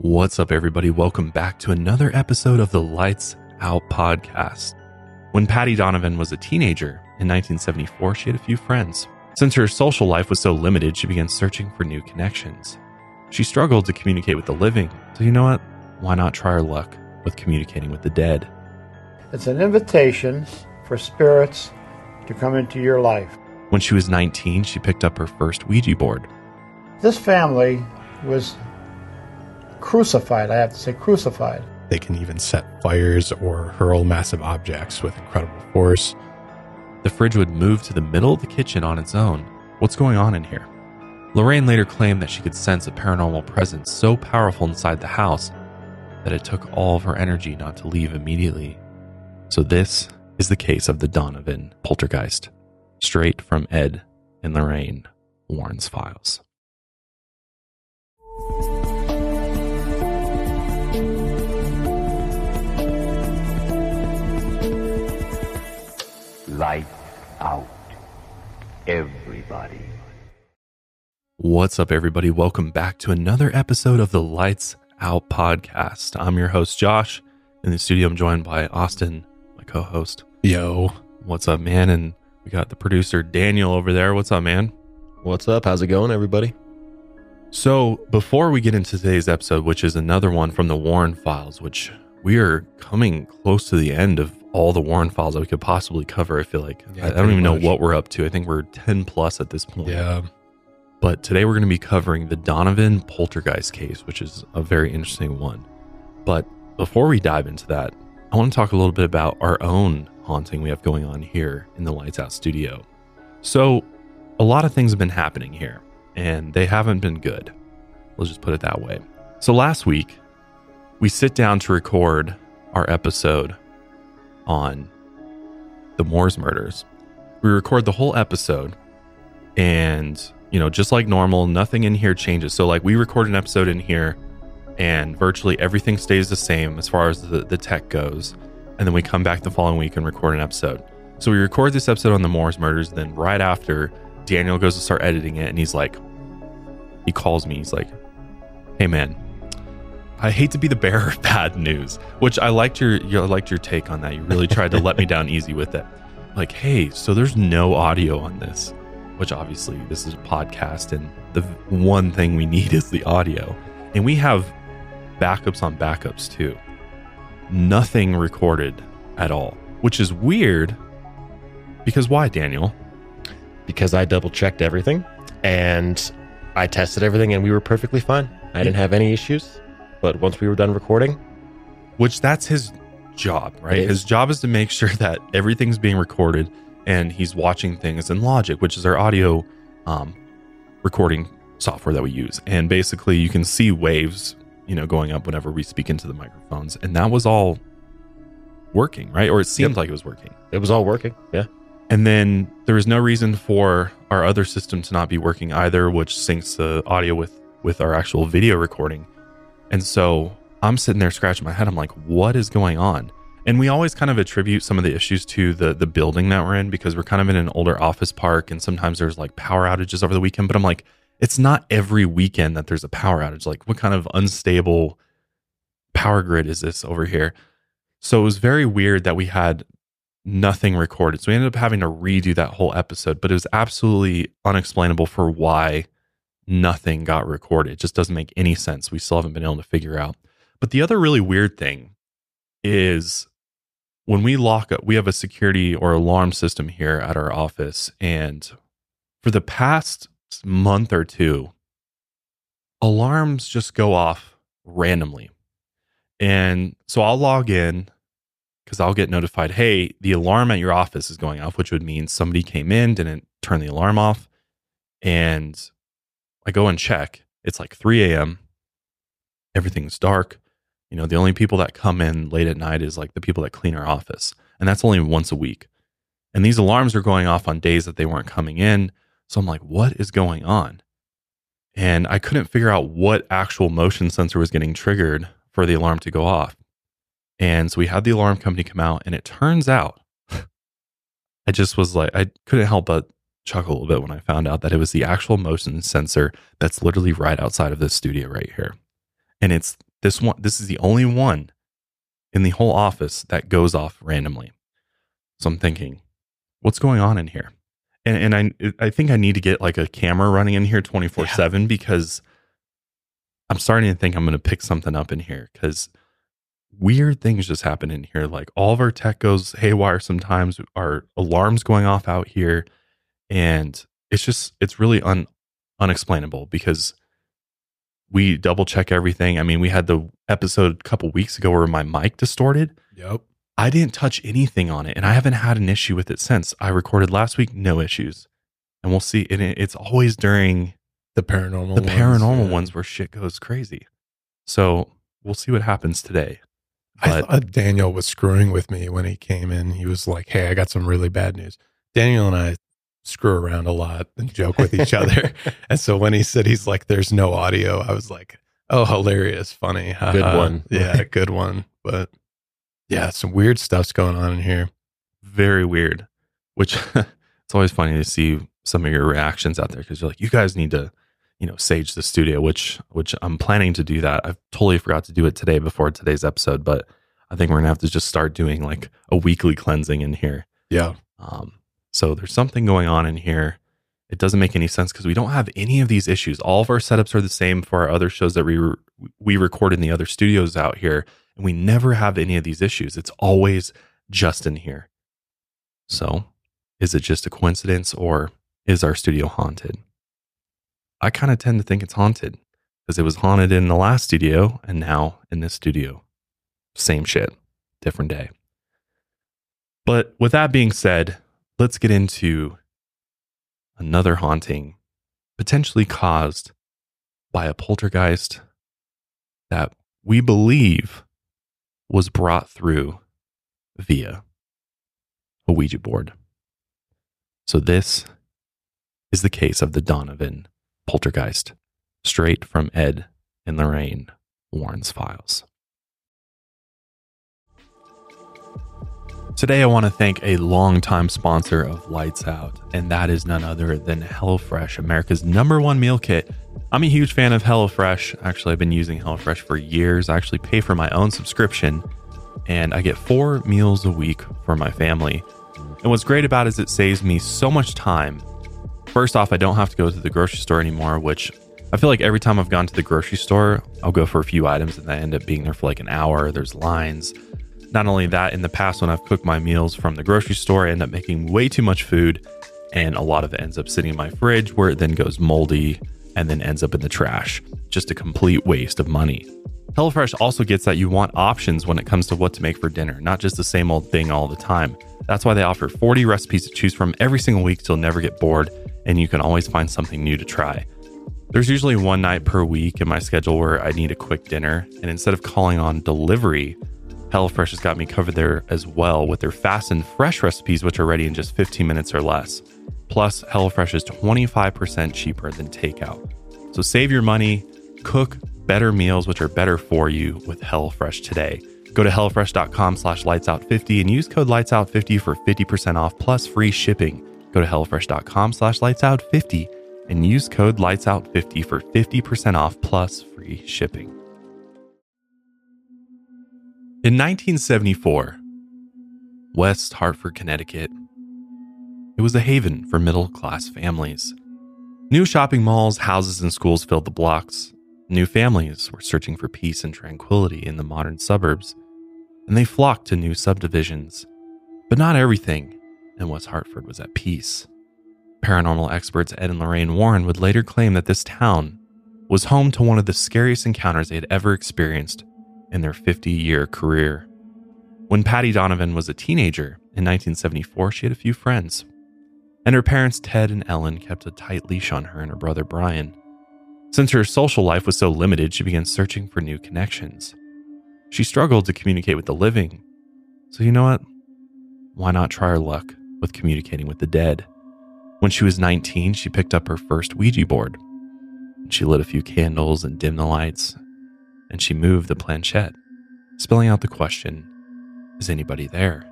What's up, everybody? Welcome back to another episode of the Lights Out podcast. When Patty Donovan was a teenager in 1974, she had a few friends. Since her social life was so limited, she began searching for new connections. She struggled to communicate with the living, so you know what? Why not try her luck with communicating with the dead? It's an invitation for spirits to come into your life. When she was 19, she picked up her first Ouija board. This family was crucified, I have to say, crucified. They can even set fires or hurl massive objects with incredible force. The fridge would move to the middle of the kitchen on its own. What's going on in here? Lorraine later claimed that she could sense a paranormal presence so powerful inside the house that it took all of her energy not to leave immediately. So, this is the case of the Donovan poltergeist, straight from Ed and Lorraine Warren's files. Light out. Everybody. What's up, everybody? Welcome back to another episode of the Lights Out podcast. I'm your host, Josh. In the studio, I'm joined by Austin, my co host. Yo, What's up, man? And we got the producer, Daniel, over there. What's up, man? What's up? How's it going, everybody? So, before we get into today's episode, which is another one from the Warren Files, which we are coming close to the end of all the Warren Files that we could possibly cover, I feel like. Yeah, I, I don't even know what we're up to. I think we're 10 plus at this point. yeah, But today we're going to be covering the Donovan poltergeist case, which is a very interesting one. But before we dive into that, I want to talk a little bit about our own haunting we have going on here in the Lights Out studio. So, a lot of things have been happening here, and they haven't been good. Let's just put it that way. So, last week, we sit down to record our episode on the Moors murders. We record the whole episode, and you know just like normal nothing in here changes. So like we record an episode in here and virtually everything stays the same as far as the, the tech goes. And then we come back the following week and record an episode. So we record this episode on the morris murders then right after daniel goes to start editing it and he's like he calls me. He's like hey man I hate to be the bearer of bad news, which I liked your you I liked your take on that. You really tried to let me down easy with it. Like, hey, so there's no audio on this which obviously this is a podcast and the one thing we need is the audio. And we have backups on backups too. Nothing recorded at all, which is weird because why, Daniel? Because I double checked everything and I tested everything and we were perfectly fine. I didn't have any issues. But once we were done recording, Which that's his job, right? His job is to make sure that everything's being recorded and he's watching things in Logic, which is our audio um, recording software that we use. And basically, you can see waves, you know, going up whenever we speak into the microphones, and that was all working, right? Or it seemed Yep. like it was working. it was all working. Yeah. And then there was no reason for our other system to not be working either, which syncs the audio with with our actual video recording. And so I'm sitting there scratching my head. I'm like, what is going on? And we always kind of attribute some of the issues to the the building that we're in because we're kind of in an older office park and sometimes there's like power outages over the weekend. But I'm like, it's not every weekend that there's a power outage. Like, what kind of unstable power grid is this over here? So it was very weird that we had nothing recorded. So we ended up having to redo that whole episode, but it was absolutely unexplainable for why nothing got recorded. It just doesn't make any sense. We still haven't been able to figure out. But the other really weird thing is when we lock up, we have a security or alarm system here at our office. And for the past month or two, alarms just go off randomly. And so I'll log in because I'll get notified, hey, the alarm at your office is going off, which would mean somebody came in, didn't turn the alarm off. And I go and check. It's like 3 a.m. Everything's dark. You know, the only people that come in late at night is like the people that clean our office. And that's only once a week. And these alarms are going off on days that they weren't coming in. So I'm like, what is going on? And I couldn't figure out what actual motion sensor was getting triggered for the alarm to go off. And so we had the alarm company come out, and it turns out I just was like, I couldn't help but chuckle a little bit when I found out that it was the actual motion sensor that's literally right outside of this studio right here. And it's This one, this is the only one in the whole office that goes off randomly. So I'm thinking, what's going on in here? And, and I, I think I need to get like a camera running in here 24 seven because I'm starting to think I'm going to pick something up in here because weird things just happen in here. Like all of our tech goes haywire sometimes, our alarms going off out here. And it's just, it's really un, unexplainable because we double check everything. I mean, we had the episode a couple weeks ago where my mic distorted. Yep. I didn't touch anything on it, and I haven't had an issue with it since. I recorded last week, no issues, and we'll see. And it, it's always during The paranormal. the ones, paranormal yeah. ones where shit goes crazy. So we'll see what happens today. I But thought Daniel was screwing with me when he came in. He was like, "Hey, I got some really bad news." Daniel and I screw around a lot and joke with each other, and so when he said he's like, "There's no audio," I was like, "Oh, hilarious, funny. Good one. yeah, good one." But yeah, some weird stuff's going on in here. very weird, which it's always funny to see some of your reactions out there because you're like, you guys need to, you know, sage the studio, which which I'm planning to do that. I totally forgot to do it today before today's episode, but I think we're gonna have to just start doing like a weekly cleansing in here. Yeah, Um, so there's something going on in here. It doesn't make any sense because we don't have any of these issues. All of our setups are the same for our other shows that we re- we record in the other studios out here, and we never have any of these issues. It's always just in here. So, is it just a coincidence, or is our studio haunted? I kind of tend to think it's haunted because it was haunted in the last studio, and now in this studio, same shit, different day. But with that being said, let's get into another haunting potentially caused by a poltergeist that we believe was brought through via a Ouija board. So, this is the case of the Donovan poltergeist, straight from Ed and Lorraine Warren's files. Today, I want to thank a longtime sponsor of Lights Out, and that is none other than HelloFresh, America's number one meal kit. I'm a huge fan of HelloFresh. Actually, I've been using HelloFresh for years. I actually pay for my own subscription, and I get four meals a week for my family. And what's great about it is it saves me so much time. First off, I don't have to go to the grocery store anymore, which I feel like every time I've gone to the grocery store, I'll go for a few items and I end up being there for like an hour. There's lines. Not only that, in the past, when I've cooked my meals from the grocery store, I end up making way too much food, and a lot of it ends up sitting in my fridge where it then goes moldy and then ends up in the trash. Just a complete waste of money. HelloFresh also gets that you want options when it comes to what to make for dinner, not just the same old thing all the time. That's why they offer 40 recipes to choose from every single week so you'll never get bored, and you can always find something new to try. There's usually one night per week in my schedule where I need a quick dinner, and instead of calling on delivery, HelloFresh has got me covered there as well with their fast and fresh recipes, which are ready in just 15 minutes or less. Plus, HelloFresh is 25% cheaper than takeout. So save your money, cook better meals, which are better for you with HelloFresh today. Go to HelloFresh.com slash LightsOut50 and use code LightsOut50 for 50% off plus free shipping. Go to HelloFresh.com slash LightsOut50 and use code LightsOut50 for 50% off plus free shipping. In 1974, West Hartford, Connecticut, it was a haven for middle class families. New shopping malls, houses, and schools filled the blocks. New families were searching for peace and tranquility in the modern suburbs, and they flocked to new subdivisions. But not everything in West Hartford was at peace. Paranormal experts Ed and Lorraine Warren would later claim that this town was home to one of the scariest encounters they had ever experienced in their 50 year career. When Patty Donovan was a teenager in 1974, she had a few friends, and her parents, Ted and Ellen, kept a tight leash on her and her brother Brian. Since her social life was so limited, she began searching for new connections. She struggled to communicate with the living, so you know what? Why not try her luck with communicating with the dead? When she was 19, she picked up her first Ouija board. She lit a few candles and dimmed the lights, and she moved the planchette, spelling out the question Is anybody there?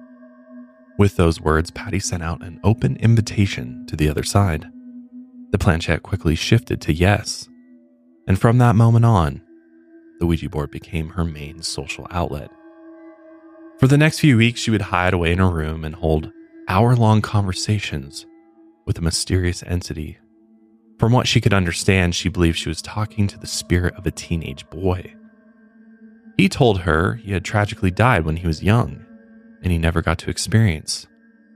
With those words, Patty sent out an open invitation to the other side. The planchette quickly shifted to yes, and from that moment on, the Ouija board became her main social outlet. For the next few weeks, she would hide away in her room and hold hour long conversations with a mysterious entity. From what she could understand, she believed she was talking to the spirit of a teenage boy. He told her he had tragically died when he was young and he never got to experience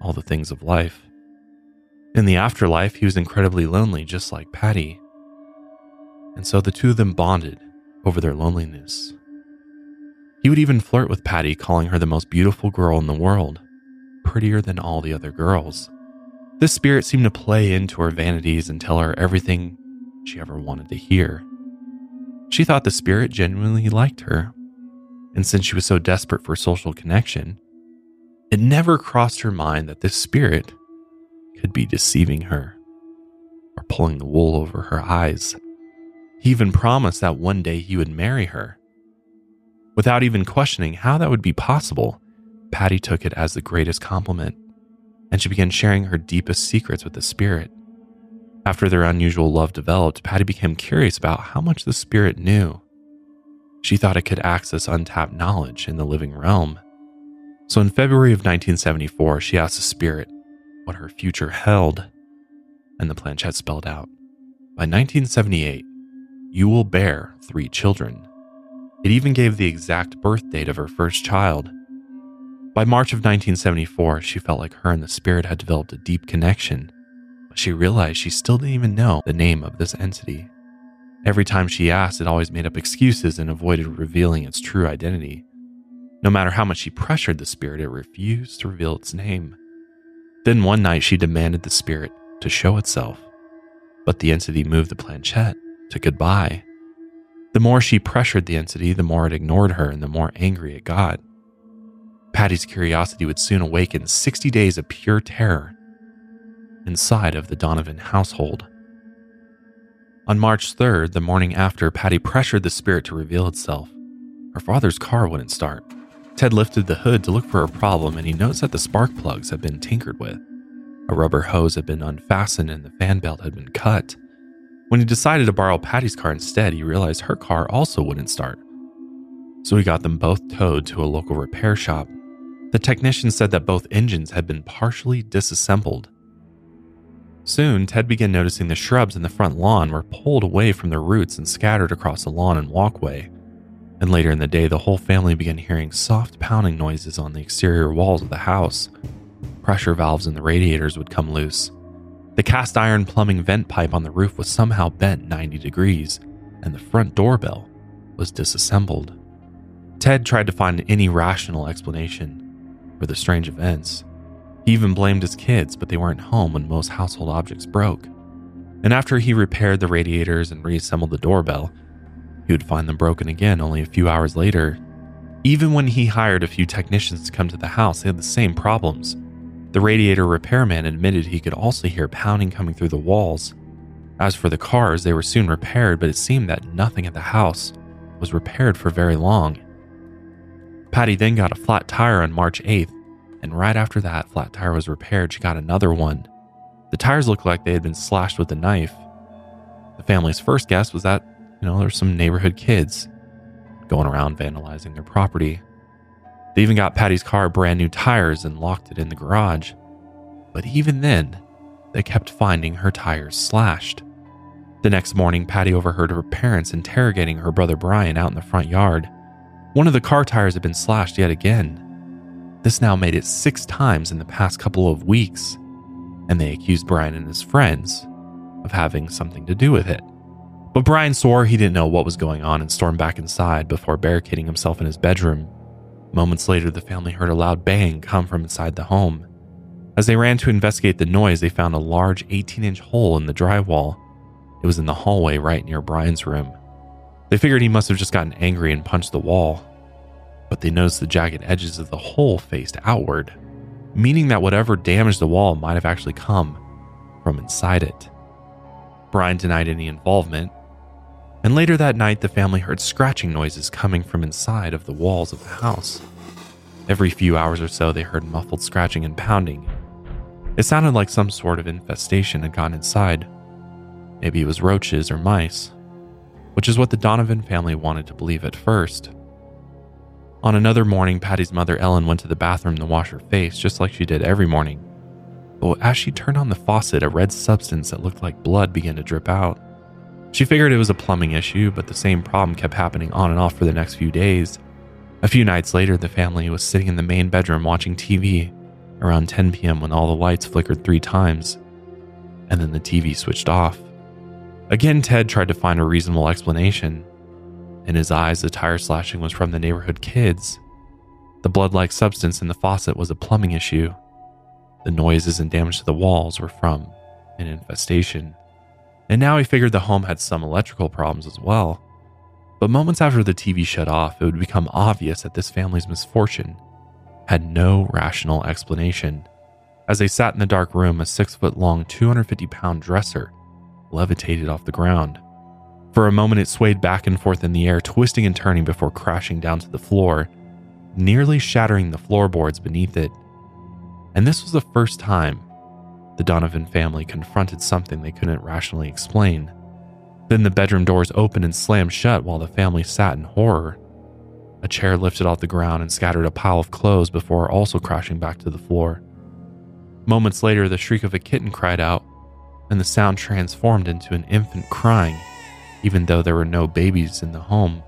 all the things of life. In the afterlife, he was incredibly lonely, just like Patty. And so the two of them bonded over their loneliness. He would even flirt with Patty, calling her the most beautiful girl in the world, prettier than all the other girls. This spirit seemed to play into her vanities and tell her everything she ever wanted to hear. She thought the spirit genuinely liked her, and since she was so desperate for social connection, it never crossed her mind that this spirit could be deceiving her or pulling the wool over her eyes. He even promised that one day he would marry her. Without even questioning how that would be possible, Patty took it as the greatest compliment, and she began sharing her deepest secrets with the spirit. After their unusual love developed, Patty became curious about how much the spirit knew. She thought it could access untapped knowledge in the living realm. So in February of 1974, she asked the spirit what her future held, and the planchette spelled out By 1978, you will bear three children. It even gave the exact birth date of her first child. By March of 1974, she felt like her and the spirit had developed a deep connection, but she realized she still didn't even know the name of this entity. Every time she asked, it always made up excuses and avoided revealing its true identity. No matter how much she pressured the spirit, it refused to reveal its name. Then one night she demanded the spirit to show itself, but the entity moved the planchette to goodbye. The more she pressured the entity, the more it ignored her and the more angry it got. Patty's curiosity would soon awaken 60 days of pure terror inside of the Donovan household. On March 3rd, the morning after Patty pressured the spirit to reveal itself, her father's car wouldn't start. Ted lifted the hood to look for a problem and he noticed that the spark plugs had been tinkered with. A rubber hose had been unfastened and the fan belt had been cut. When he decided to borrow Patty's car instead, he realized her car also wouldn't start. So he got them both towed to a local repair shop. The technician said that both engines had been partially disassembled. Soon, Ted began noticing the shrubs in the front lawn were pulled away from their roots and scattered across the lawn and walkway. And later in the day, the whole family began hearing soft pounding noises on the exterior walls of the house. Pressure valves in the radiators would come loose. The cast iron plumbing vent pipe on the roof was somehow bent 90 degrees, and the front doorbell was disassembled. Ted tried to find any rational explanation for the strange events. He even blamed his kids, but they weren't home when most household objects broke. And after he repaired the radiators and reassembled the doorbell, he would find them broken again only a few hours later. Even when he hired a few technicians to come to the house, they had the same problems. The radiator repairman admitted he could also hear pounding coming through the walls. As for the cars, they were soon repaired, but it seemed that nothing at the house was repaired for very long. Patty then got a flat tire on March 8th, and right after that flat tire was repaired, she got another one. The tires looked like they had been slashed with a knife. The family's first guess was that you know, there's some neighborhood kids going around vandalizing their property. They even got Patty's car brand new tires and locked it in the garage. But even then, they kept finding her tires slashed. The next morning, Patty overheard her parents interrogating her brother Brian out in the front yard. One of the car tires had been slashed yet again. This now made it six times in the past couple of weeks, and they accused Brian and his friends of having something to do with it. But Brian swore he didn't know what was going on and stormed back inside before barricading himself in his bedroom. Moments later, the family heard a loud bang come from inside the home. As they ran to investigate the noise, they found a large 18 inch hole in the drywall. It was in the hallway right near Brian's room. They figured he must have just gotten angry and punched the wall, but they noticed the jagged edges of the hole faced outward, meaning that whatever damaged the wall might have actually come from inside it. Brian denied any involvement, and later that night, the family heard scratching noises coming from inside of the walls of the house. Every few hours or so, they heard muffled scratching and pounding. It sounded like some sort of infestation had gone inside. Maybe it was roaches or mice. which is what the Donovan family wanted to believe at first. On another morning, Patty's mother Ellen went to the bathroom to wash her face just like she did every morning. But as she turned on the faucet, a red substance that looked like blood began to drip out. She figured it was a plumbing issue, but the same problem kept happening on and off for the next few days. A few nights later, the family was sitting in the main bedroom watching TV around 10 p.m. when all the lights flickered three times, and then the TV switched off. Again, Ted tried to find a reasonable explanation. In his eyes, the tire slashing was from the neighborhood kids. The blood like substance in the faucet was a plumbing issue. The noises and damage to the walls were from an infestation. And now he figured the home had some electrical problems as well. But moments after the TV shut off, it would become obvious that this family's misfortune had no rational explanation. As they sat in the dark room, a six foot long, 250 pound dresser levitated off the ground. For a moment, it swayed back and forth in the air, twisting and turning before crashing down to the floor, nearly shattering the floorboards beneath it. And this was the first time the Donovan family confronted something they couldn't rationally explain. Then the bedroom doors opened and slammed shut while the family sat in horror. A chair lifted off the ground and scattered a pile of clothes before also crashing back to the floor. Moments later, the shriek of a kitten cried out, and the sound transformed into an infant crying, even though there were no babies in the home.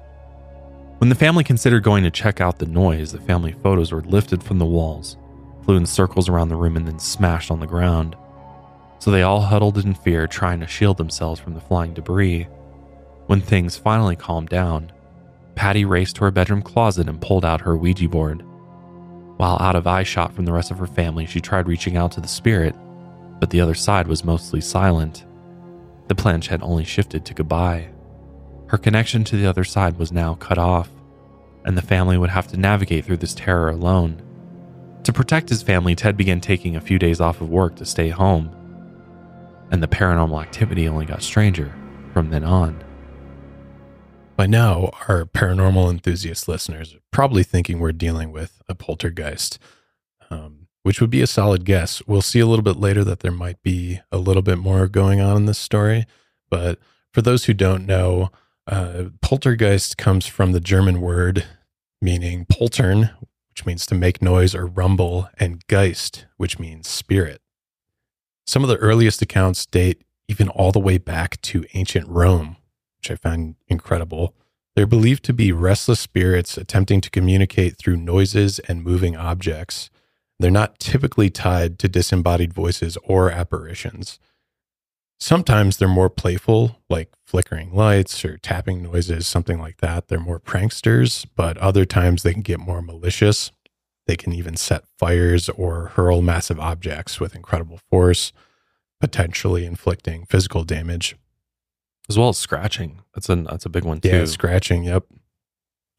When the family considered going to check out the noise, the family photos were lifted from the walls, flew in circles around the room, and then smashed on the ground. So they all huddled in fear, trying to shield themselves from the flying debris. When things finally calmed down, Patty raced to her bedroom closet and pulled out her Ouija board. While out of eyeshot from the rest of her family, she tried reaching out to the spirit, but the other side was mostly silent. The planchette only shifted to goodbye. Her connection to the other side was now cut off, and the family would have to navigate through this terror alone. To protect his family, Ted began taking a few days off of work to stay home, and the paranormal activity only got stranger from then on. By now, our paranormal enthusiast listeners are probably thinking we're dealing with a poltergeist, um, which would be a solid guess. We'll see a little bit later that there might be a little bit more going on in this story. But for those who don't know, uh, poltergeist comes from the German word meaning poltern, which means to make noise or rumble, and geist, which means spirit. Some of the earliest accounts date even all the way back to ancient Rome, which I find incredible. They're believed to be restless spirits attempting to communicate through noises and moving objects. They're not typically tied to disembodied voices or apparitions. Sometimes they're more playful, like flickering lights or tapping noises, something like that. They're more pranksters, but other times they can get more malicious. They can even set fires or hurl massive objects with incredible force, potentially inflicting physical damage. As well as scratching. That's a that's a big one too. Yeah, scratching. Yep.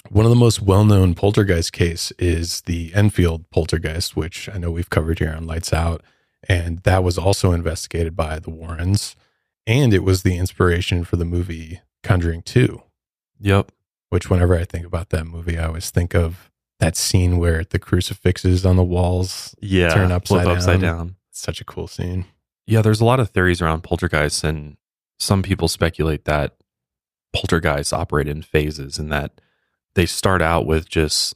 One of the most well-known poltergeist case is the Enfield poltergeist, which I know we've covered here on Lights Out, and that was also investigated by the Warrens, and it was the inspiration for the movie Conjuring Two. Yep. Which, whenever I think about that movie, I always think of that scene where the crucifixes on the walls Yeah. turn upside, upside down. down. Such a cool scene. Yeah, there's a lot of theories around poltergeists, and some people speculate that poltergeists operate in phases and that they start out with just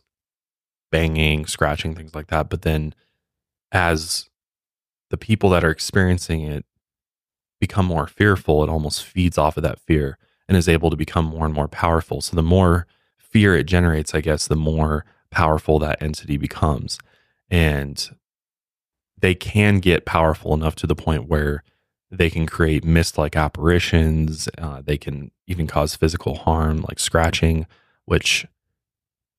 banging, scratching, things like that. But then as the people that are experiencing it become more fearful, it almost feeds off of that fear and is able to become more and more powerful. So the more fear it generates, I guess, the more powerful that entity becomes. And they can get powerful enough to the point where they can create mist like apparitions. Uh, they can even cause physical harm, like scratching, which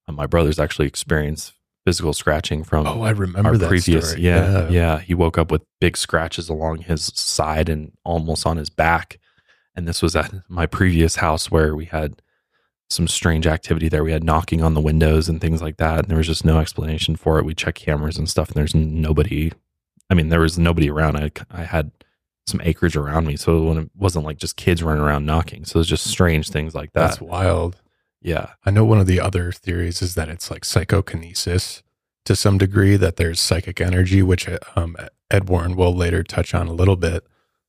uh, my brother's actually experienced physical scratching from Oh, I remember our that previous. story. Yeah, yeah, He woke up with big scratches along his side and almost on his back. And this was at my previous house where we had some strange activity there. We had knocking on the windows and things like that. And there was just no explanation for it. We checked cameras and stuff, and there's nobody. I mean, there was nobody around. I, I had some acreage around me. So when it wasn't like just kids running around knocking. So it was just strange things like that. That's wild. Yeah. I know one of the other theories is that it's like psychokinesis to some degree, that there's psychic energy, which um, Ed Warren will later touch on a little bit.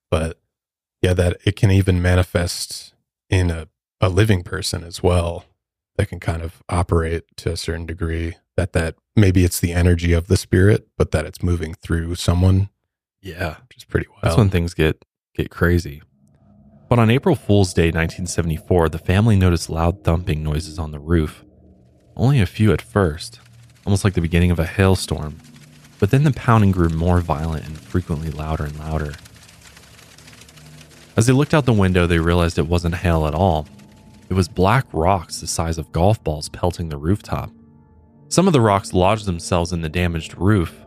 But yeah, that it can even manifest in a a living person as well that can kind of operate to a certain degree that that maybe it's the energy of the spirit but that it's moving through someone Yeah. which is pretty wild. That's when things get get crazy. But on April Fool's Day 1974, the family noticed loud thumping noises on the roof. Only a few at first, almost like the beginning of a hailstorm. But then the pounding grew more violent and frequently louder and louder. As they looked out the window, they realized it wasn't hail at all. It was black rocks the size of golf balls pelting the rooftop. Some of the rocks lodged themselves in the damaged roof,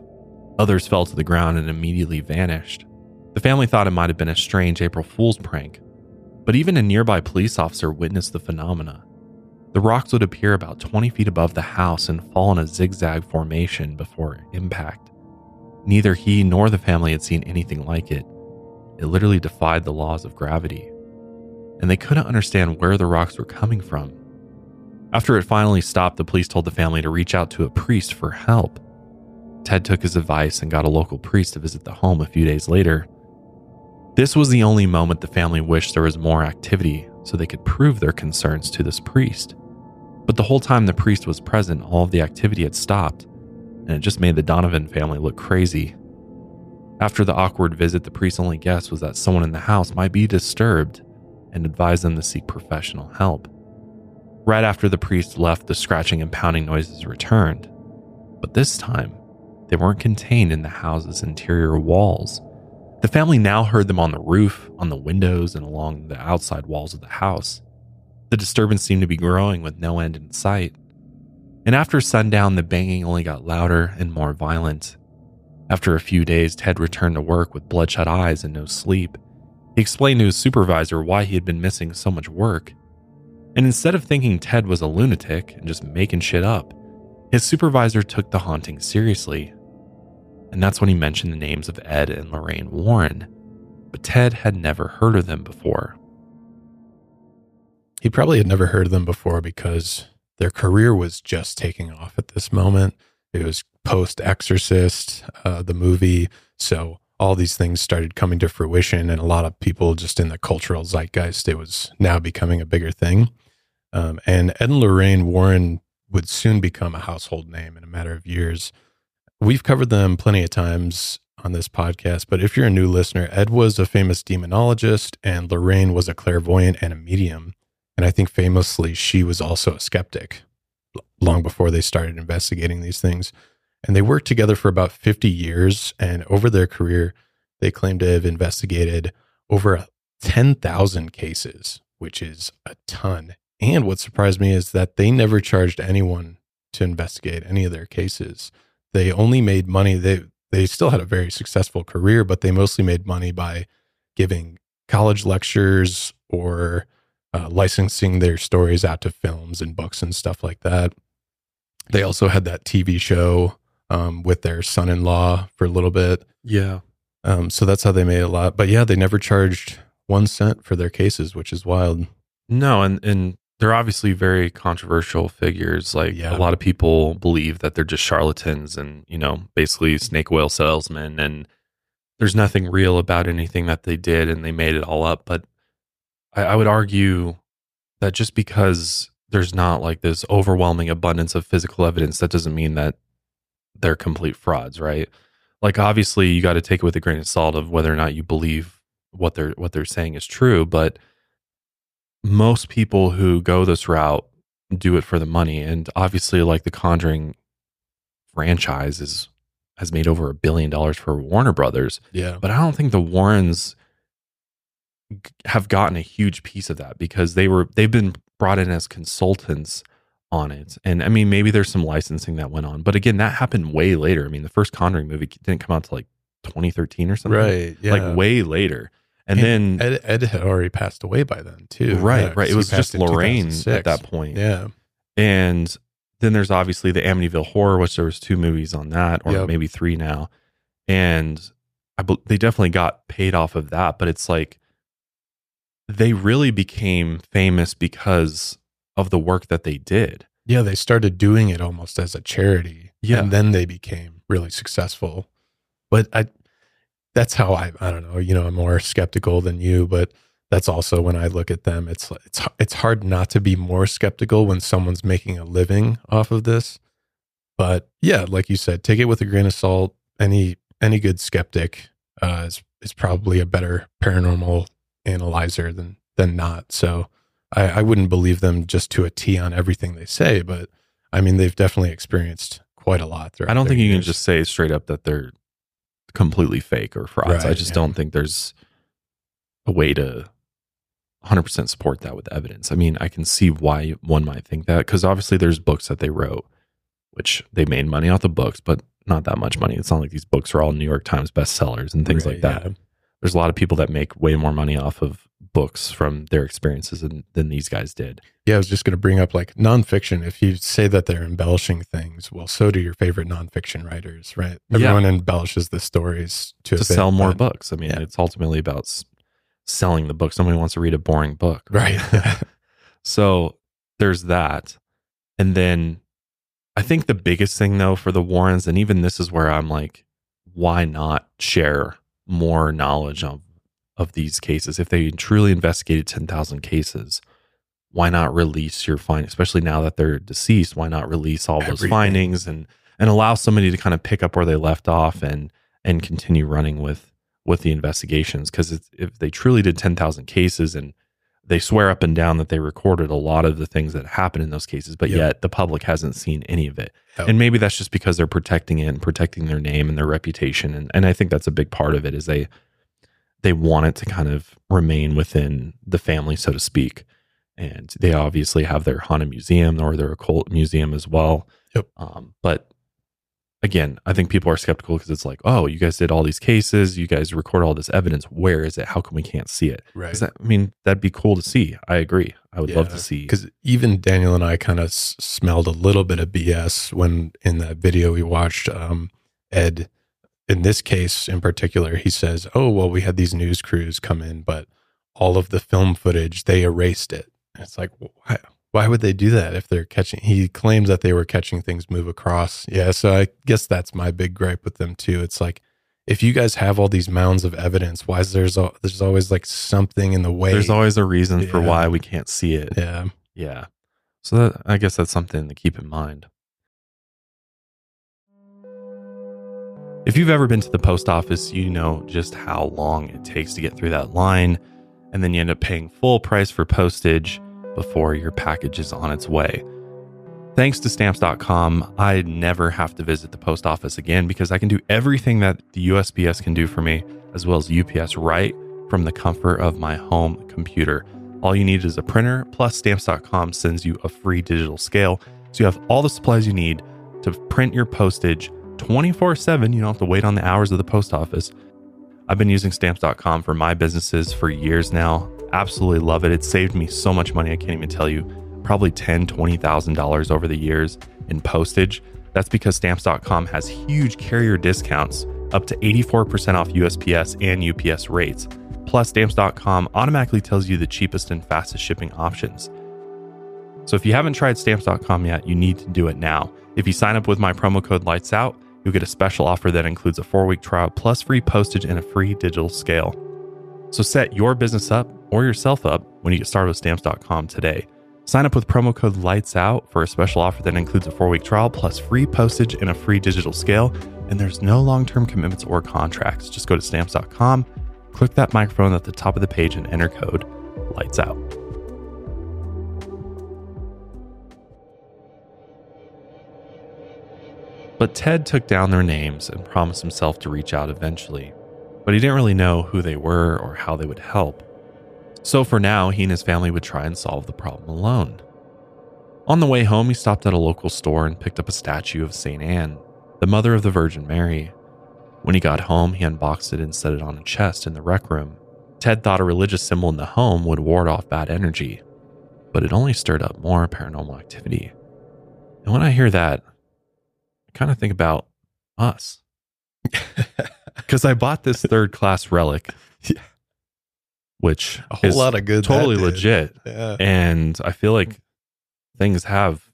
Others fell to the ground and immediately vanished. The family thought it might have been a strange April Fool's prank, but even a nearby police officer witnessed the phenomena. The rocks would appear about 20 feet above the house and fall in a zigzag formation before impact. Neither he nor the family had seen anything like it. It literally defied the laws of gravity, and they couldn't understand where the rocks were coming from. After it finally stopped, the police told the family to reach out to a priest for help. Ted took his advice and got a local priest to visit the home a few days later. This was the only moment the family wished there was more activity so they could prove their concerns to this priest. But the whole time the priest was present, all of the activity had stopped, and it just made the Donovan family look crazy. After the awkward visit, the priest's only guess was that someone in the house might be disturbed and advised them to seek professional help. Right after the priest left, the scratching and pounding noises returned. But this time, they weren't contained in the house's interior walls. The family now heard them on the roof, on the windows, and along the outside walls of the house. The disturbance seemed to be growing with no end in sight. And after sundown, the banging only got louder and more violent. After a few days, Ted returned to work with bloodshot eyes and no sleep. He explained to his supervisor why he had been missing so much work. And instead of thinking Ted was a lunatic and just making shit up, his supervisor took the haunting seriously and that's when he mentioned the names of Ed and Lorraine Warren. But Ted had never heard of them before. He probably had never heard of them before because their career was just taking off at this moment. It was post Exorcist, uh, the movie. So all these things started coming to fruition, and a lot of people just in the cultural zeitgeist, it was now becoming a bigger thing. Um, and Ed and Lorraine Warren would soon become a household name in a matter of years. We've covered them plenty of times on this podcast, but if you're a new listener, Ed was a famous demonologist and Lorraine was a clairvoyant and a medium. And I think famously, she was also a skeptic long before they started investigating these things. And they worked together for about 50 years. And over their career, they claim to have investigated over 10,000 cases, which is a ton. And what surprised me is that they never charged anyone to investigate any of their cases. They only made money. They they still had a very successful career, but they mostly made money by giving college lectures or uh, licensing their stories out to films and books and stuff like that. They also had that TV show um, with their son-in-law for a little bit. Yeah. Um, so that's how they made a lot. But yeah, they never charged one cent for their cases, which is wild. No, and and they're obviously very controversial figures. Like Yeah. a lot of people believe that they're just charlatans and, you know, basically snake oil salesmen and there's nothing real about anything that they did and they made it all up. But I, I would argue that just because there's not like this overwhelming abundance of physical evidence, that doesn't mean that they're complete frauds, right? Like obviously you got to take it with a grain of salt of whether or not you believe what they're what they're saying is true, but most people who go this route do it for the money and obviously like the conjuring franchise is has made over a billion dollars for warner brothers Yeah. but i don't think the warrens have gotten a huge piece of that because they were they've been brought in as consultants on it and i mean maybe there's some licensing that went on but again that happened way later i mean the first conjuring movie didn't come out to like 2013 or something Right. Yeah. like way later and, then Ed, Ed had already passed away by then too. right Yeah, right it was just lorraine at that point Yeah. And then there's obviously the Amityville Horror, which there was two movies on that, or Yep. maybe three now. And I bel they definitely got paid off of that, but it's like they really became famous because of the work that they did. Yeah, they started doing it almost as a charity. Yeah. And then they became really successful. But I that's how I I don't know, you know, I'm more skeptical than you, but that's also when I look at them, it's it's it's hard not to be more skeptical when someone's making a living off of this. But yeah, like you said, take it with a grain of salt. Any any good skeptic uh, is is probably a better paranormal analyzer than than not. So I, I wouldn't believe them just to a T on everything they say, but I mean they've definitely experienced quite a lot. I don't think you can just say straight up that they're completely fake or frauds. I just yeah. don't think there's a way to 100% support that with evidence. I mean, I can see why one might think that because obviously there's books that they wrote, which they made money off the books, but not that much money. It's not like these books are all New York Times bestsellers and things Right, like that. yeah. There's a lot of people that make way more money off of books from their experiences than, than these guys did. Yeah, I was just going to bring up like nonfiction. If you say that they're embellishing things, well, so do your favorite nonfiction writers, right? Yeah. Everyone embellishes the stories to, to sell more but- books. I mean, yeah. it's ultimately about s- selling the book. Somebody wants to read a boring book. Right. So there's that. And then I think the biggest thing though for the Warrens, and even this is where I'm like, why not share more knowledge of of these cases? If they truly investigated ten thousand cases, why not release your findings, especially now that they're deceased, why not release all those Everything. findings and and allow somebody to kind of pick up where they left off and and continue running with with the investigations because if they truly did 10,000 cases and they swear up and down that they recorded a lot of the things that happened in those cases but Yep. yet the public hasn't seen any of it Yep. and maybe that's just because they're protecting it and protecting their name and their reputation and, and i think that's a big part of it is they they want it to kind of remain within the family so to speak and they obviously have their haunted museum or their occult museum as well Yep. um, but again, I think people are skeptical because it's like, oh, you guys did all these cases, you guys record all this evidence. Where is it? How come we can't see it? right. that, I mean, that'd be cool to see. I agree. I would love to see. because even Daniel and I kind of s- smelled a little bit of BS when in that video we watched. Um, Ed, in this case in particular, he says, "Oh well, we had these news crews come in, but all of the film footage they erased it." And it's like, why? Why would they do that if they're catching? He claims that they were catching things move across. Yeah, so I guess that's my big gripe with them too. It's like. If you guys have all these mounds of evidence, why is there's there's always like something in the way? There's always a reason for why we can't see it. yeah, Yeah. So that, I guess that's something to keep in mind. If you've ever been to the post office, you know just how long it takes to get through that line, and then you end up paying full price for postage before your package is on its way. Thanks to stamps.com, I never have to visit the post office again because I can do everything that the USPS can do for me, as well as UPS, right from the comfort of my home computer. All you need is a printer, plus stamps.com sends you a free digital scale. So you have all the supplies you need to print your postage 24 7. You don't have to wait on the hours of the post office. I've been using stamps.com for my businesses for years now. Absolutely love it. It saved me so much money. I can't even tell you. Probably $10,000, $20,000 over the years in postage. That's because stamps.com has huge carrier discounts, up to 84% off USPS and UPS rates. Plus, stamps.com automatically tells you the cheapest and fastest shipping options. So if you haven't tried stamps.com yet, you need to do it now. If you sign up with my promo code lights out, you'll get a special offer that includes a 4-week trial plus free postage and a free digital scale. So set your business up or yourself up when you get started with stamps.com today. Sign up with promo code lights out for a special offer that includes a 4-week trial plus free postage and a free digital scale, and there's no long-term commitments or contracts. Just go to stamps.com, click that microphone at the top of the page and enter code lights out. But Ted took down their names and promised himself to reach out eventually. But he didn't really know who they were or how they would help. So for now, he and his family would try and solve the problem alone. On the way home, he stopped at a local store and picked up a statue of St. Anne, the mother of the Virgin Mary. When he got home, he unboxed it and set it on a chest in the rec room. Ted thought a religious symbol in the home would ward off bad energy, but it only stirred up more paranormal activity. And when I hear that, kind of think about us. Because I bought this third class relic, Yeah. which a whole is lot of good. totally legit. Yeah. And I feel like things have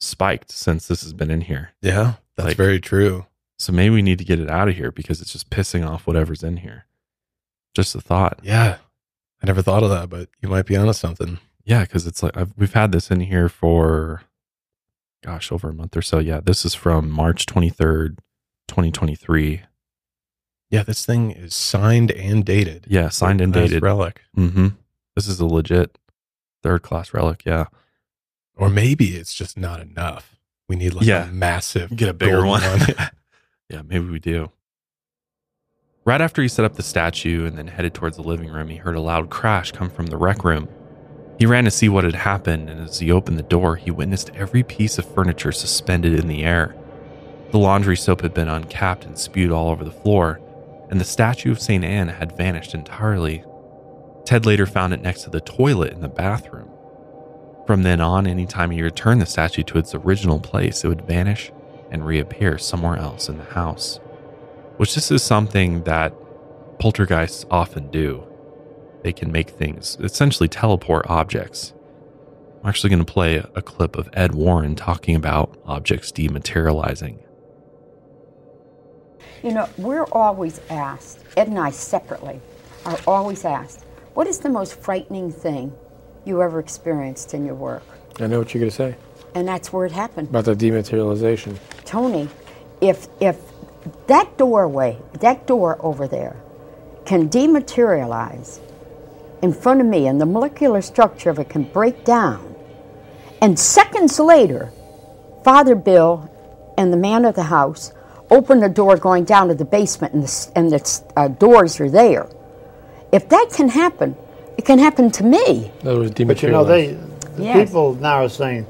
spiked since this has been in here. Yeah. That's Like- very true. So maybe we need to get it out of here because it's just pissing off whatever's in here. Just a thought. Yeah. I never thought of that, but you might be onto something. Yeah, because it's like I've, we've had this in here for, gosh, over a month or so. Yeah, this is from March twenty third, twenty twenty three. Yeah, this thing is signed and dated. Yeah, signed and Nice dated. relic. Mm-hmm. This is a legit third class relic. Yeah, Or maybe it's just not enough. We need like Yeah. a massive get a bigger golden one. yeah, maybe we do. Right after he set up the statue and then headed towards the living room, he heard a loud crash come from the rec room. He ran to see what had happened, and as he opened the door, he witnessed every piece of furniture suspended in the air. The laundry soap had been uncapped and spewed all over the floor, and the statue of St. Anne had vanished entirely. Ted later found it next to the toilet in the bathroom. From then on, anytime he returned the statue to its original place, it would vanish and reappear somewhere else in the house. Which this is something that poltergeists often do. They can make things, essentially teleport objects. I'm actually going to play a clip of Ed Warren talking about objects dematerializing. You know, we're always asked, Ed and I separately are always asked, what is the most frightening thing you ever experienced in your work? I know what you're going to say And that's where it happened. about the dematerialization. Tony, if if that doorway, that door over there, can dematerialize in front of me and the molecular structure of it can break down, and seconds later, Father Bill and the man of the house open the door going down to the basement and the, and the uh, doors are there. If that can happen, it can happen to me. In other. But you know, they the Yes. people now are saying,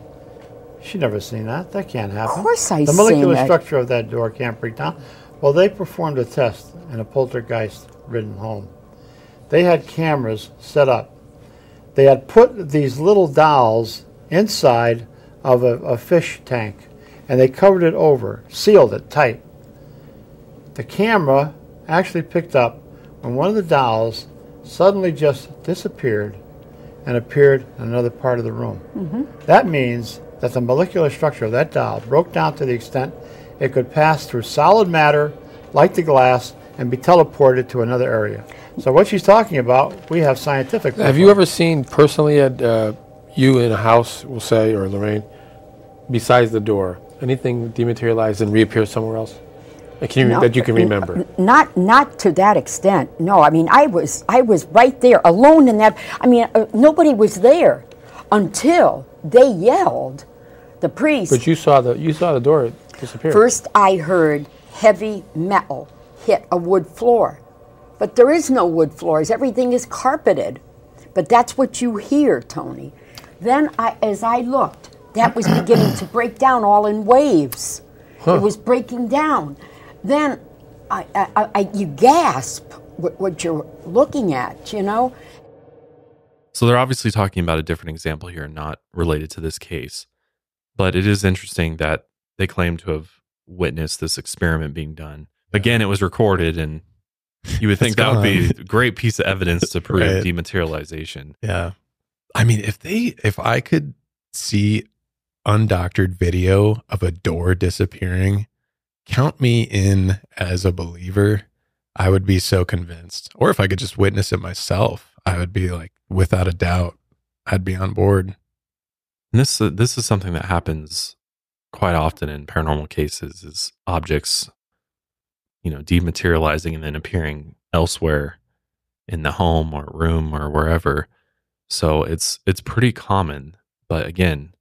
"She never seen that. That can't happen." Of course I see The molecular that. structure of that door can't break down. Well, they performed a test in a poltergeist-ridden home. They had cameras set up. They had put these little dolls inside of a, a fish tank, and they covered it over, sealed it tight. The camera actually picked up when one of the dolls suddenly just disappeared and appeared in another part of the room. Mm-hmm. That means that the molecular structure of that doll broke down to the extent it could pass through solid matter, like the glass, and be teleported to another area. So what she's talking about, we have scientific. Have you ever seen personally at uh, you in a house, we'll say, or Lorraine, besides the door, anything dematerialize and reappear somewhere else? Can you, No, that you can remember? n- Not not to that extent. No, I mean I was I was right there alone in that. I mean uh, nobody was there until they yelled. The priest. But you saw the you saw the door disappear. First, I heard heavy metal hit a wood floor, but there is no wood floors. Everything is carpeted. But that's what you hear, Tony. Then, I, as I looked, that was beginning to break down all in waves. It was breaking down. Then, I, I, I, I- you gasp what, what you're looking at. You know, So they're obviously talking about a different example here, not related to this case. But it is interesting that they claim to have witnessed this experiment being done. Again, it was recorded, and you would think that would be a great piece of evidence to prove Right. dematerialization. Yeah. I mean, if they, if I could see undoctored video of a door disappearing, count me in as a believer. I would be so convinced. Or if I could just witness it myself, I would be like, without a doubt, I'd be on board. And this uh, this is something that happens quite often in paranormal cases is objects you know dematerializing and then appearing elsewhere in the home or room or wherever. So it's it's pretty common but again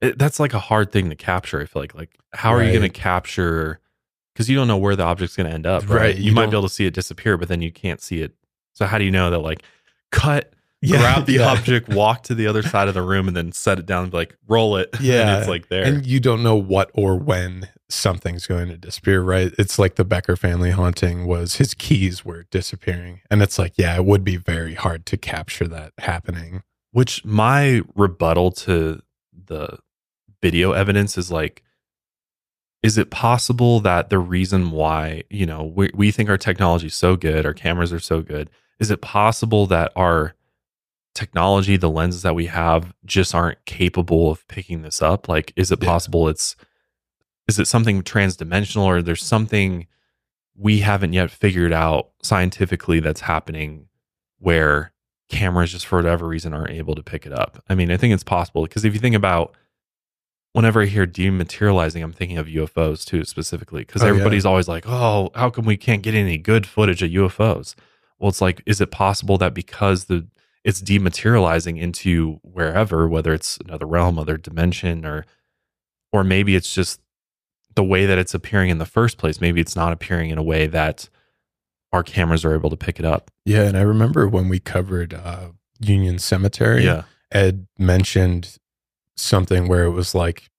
it, that's like a hard thing to capture i feel like like how are you going to capture because you don't know where the object's going to end up right, Right, you, you might don't- be able to see it disappear but then you can't see it. So how do you know that like cut Yeah, grab the yeah. object, walk to the other side of the room, and then set it down and be like, roll it. Yeah. and it's like there. And you don't know what or when something's going to disappear, right? It's like the Becker family haunting was his keys were disappearing. And it's like, yeah, it would be very hard to capture that happening. Which my rebuttal to the video evidence is like, is it possible that the reason why, you know, we, we think our technology is so good, our cameras are so good, is it possible that our technology, the lenses that we have, just aren't capable of picking this up? Like, is it Yeah. possible it's, is it something transdimensional or there's something we haven't yet figured out scientifically that's happening where cameras just for whatever reason aren't able to pick it up. I mean, I think it's possible because if you think about whenever I hear dematerializing, I'm thinking of UFOs too, specifically because Oh, yeah. everybody's always like, oh, how come we can't get any good footage of UFOs? Well, it's like, is it possible that because the it's dematerializing into wherever, whether it's another realm, other dimension, or or maybe it's just the way that it's appearing in the first place. Maybe it's not appearing in a way that our cameras are able to pick it up. Yeah, and I remember when we covered uh, Union Cemetery. Yeah. Ed mentioned something where it was like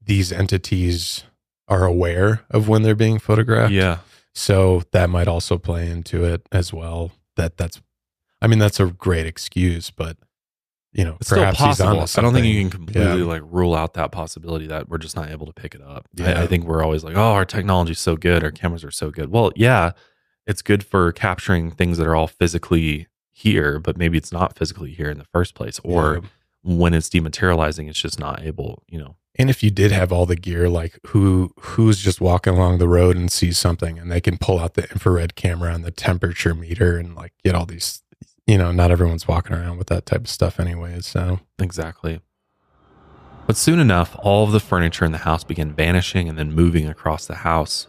these entities are aware of when they're being photographed. Yeah. So that might also play into it as well. That that's, I mean, that's a great excuse, but you know, It's perhaps he's possible. I don't think you can completely Yeah. like rule out that possibility that we're just not able to pick it up. I, I think we're always like, oh, our technology's so good, our cameras are so good. Well, yeah, it's good for capturing things that are all physically here, but maybe it's not physically here in the first place. Or Yeah. when it's dematerializing, it's just not able, you know. And if you did have all the gear, like who who's just walking along the road and sees something, and they can pull out the infrared camera and the temperature meter and like get all these, you know, not everyone's walking around with that type of stuff anyways. So Exactly. But soon enough, all of the furniture in the house began vanishing and then moving across the house.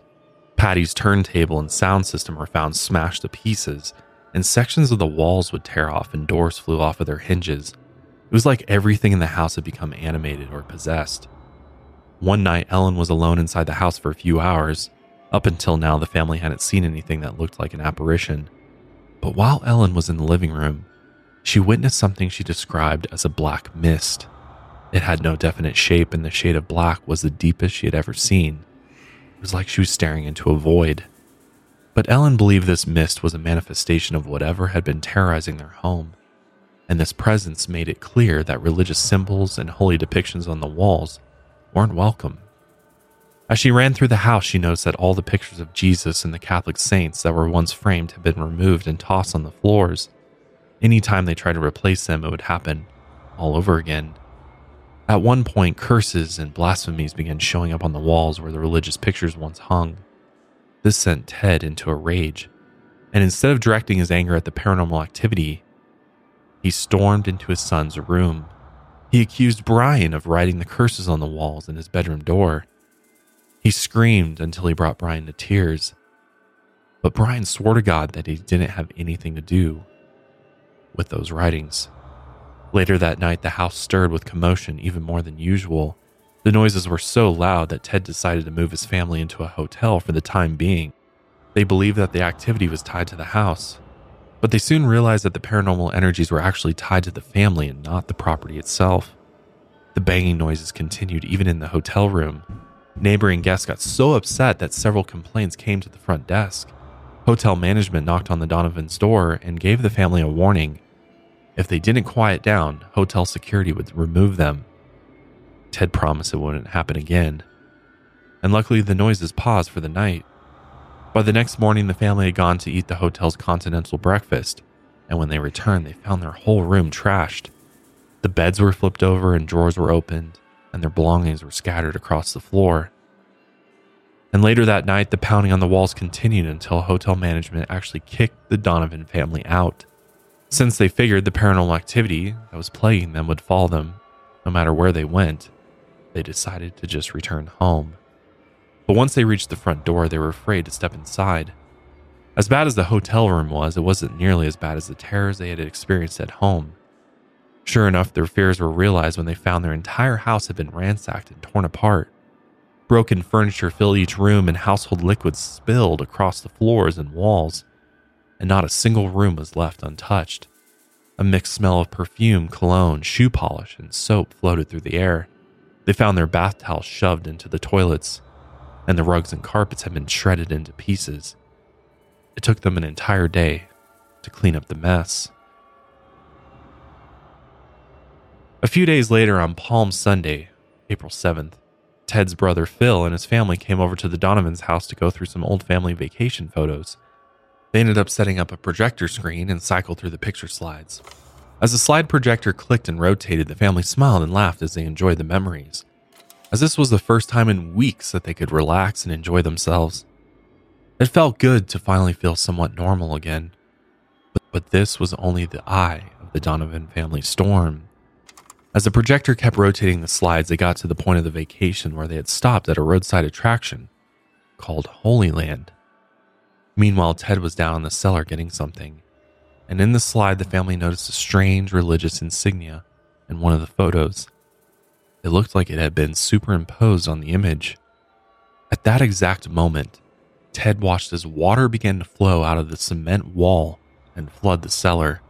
Patty's turntable and sound system were found smashed to pieces, and sections of the walls would tear off and doors flew off of their hinges. It was like everything in the house had become animated or possessed. One night, Ellen was alone inside the house for a few hours. Up until now, the family hadn't seen anything that looked like an apparition. But while Ellen was in the living room, she witnessed something she described as a black mist. It had no definite shape, and the shade of black was the deepest she had ever seen. It was like she was staring into a void. But Ellen believed this mist was a manifestation of whatever had been terrorizing their home, and this presence made it clear that religious symbols and holy depictions on the walls weren't welcome. As she ran through the house, she noticed that all the pictures of Jesus and the Catholic saints that were once framed had been removed and tossed on the floors. Anytime they tried to replace them, it would happen all over again. At one point, curses and blasphemies began showing up on the walls where the religious pictures once hung. This sent Ted into a rage, and instead of directing his anger at the paranormal activity, he stormed into his son's room. He accused Brian of writing the curses on the walls in his bedroom door. He screamed until he brought Brian to tears. But Brian swore to God that he didn't have anything to do with those writings. Later that night, the house stirred with commotion even more than usual. The noises were so loud that Ted decided to move his family into a hotel for the time being. They believed that the activity was tied to the house, but they soon realized that the paranormal energies were actually tied to the family and not the property itself. The banging noises continued even in the hotel room. Neighboring guests got so upset that several complaints came to the front desk. Hotel management knocked on the Donovan's door and gave the family a warning. If they didn't quiet down, hotel security would remove them. Ted promised it wouldn't happen again. And luckily, the noises paused for the night. By the next morning, the family had gone to eat the hotel's continental breakfast, and when they returned, they found their whole room trashed. The beds were flipped over and drawers were opened, and their belongings were scattered across the floor. And later that night, the pounding on the walls continued until hotel management actually kicked the Donovan family out. Since they figured the paranormal activity that was plaguing them would follow them no matter where they went, they decided to just return home. But once they reached the front door, they were afraid to step inside. As bad as the hotel room was, it wasn't nearly as bad as the terrors they had experienced at home. Sure enough, their fears were realized when they found their entire house had been ransacked and torn apart. Broken furniture filled each room, and household liquids spilled across the floors and walls, and not a single room was left untouched. A mixed smell of perfume, cologne, shoe polish, and soap floated through the air. They found their bath towels shoved into the toilets, and the rugs and carpets had been shredded into pieces. It took them an entire day to clean up the mess. A few days later, on Palm Sunday, April 7th, Ted's brother Phil and his family came over to the Donovan's house to go through some old family vacation photos. They ended up setting up a projector screen and cycled through the picture slides. As the slide projector clicked and rotated, the family smiled and laughed as they enjoyed the memories, as this was the first time in weeks that they could relax and enjoy themselves. It felt good to finally feel somewhat normal again, but, but this was only the eye of the Donovan family storm. As the projector kept rotating the slides, they got to the point of the vacation where they had stopped at a roadside attraction called Holy Land. Meanwhile, Ted was down in the cellar getting something, and in the slide, the family noticed a strange religious insignia in one of the photos. It looked like it had been superimposed on the image. At that exact moment, Ted watched as water began to flow out of the cement wall and flood the cellar.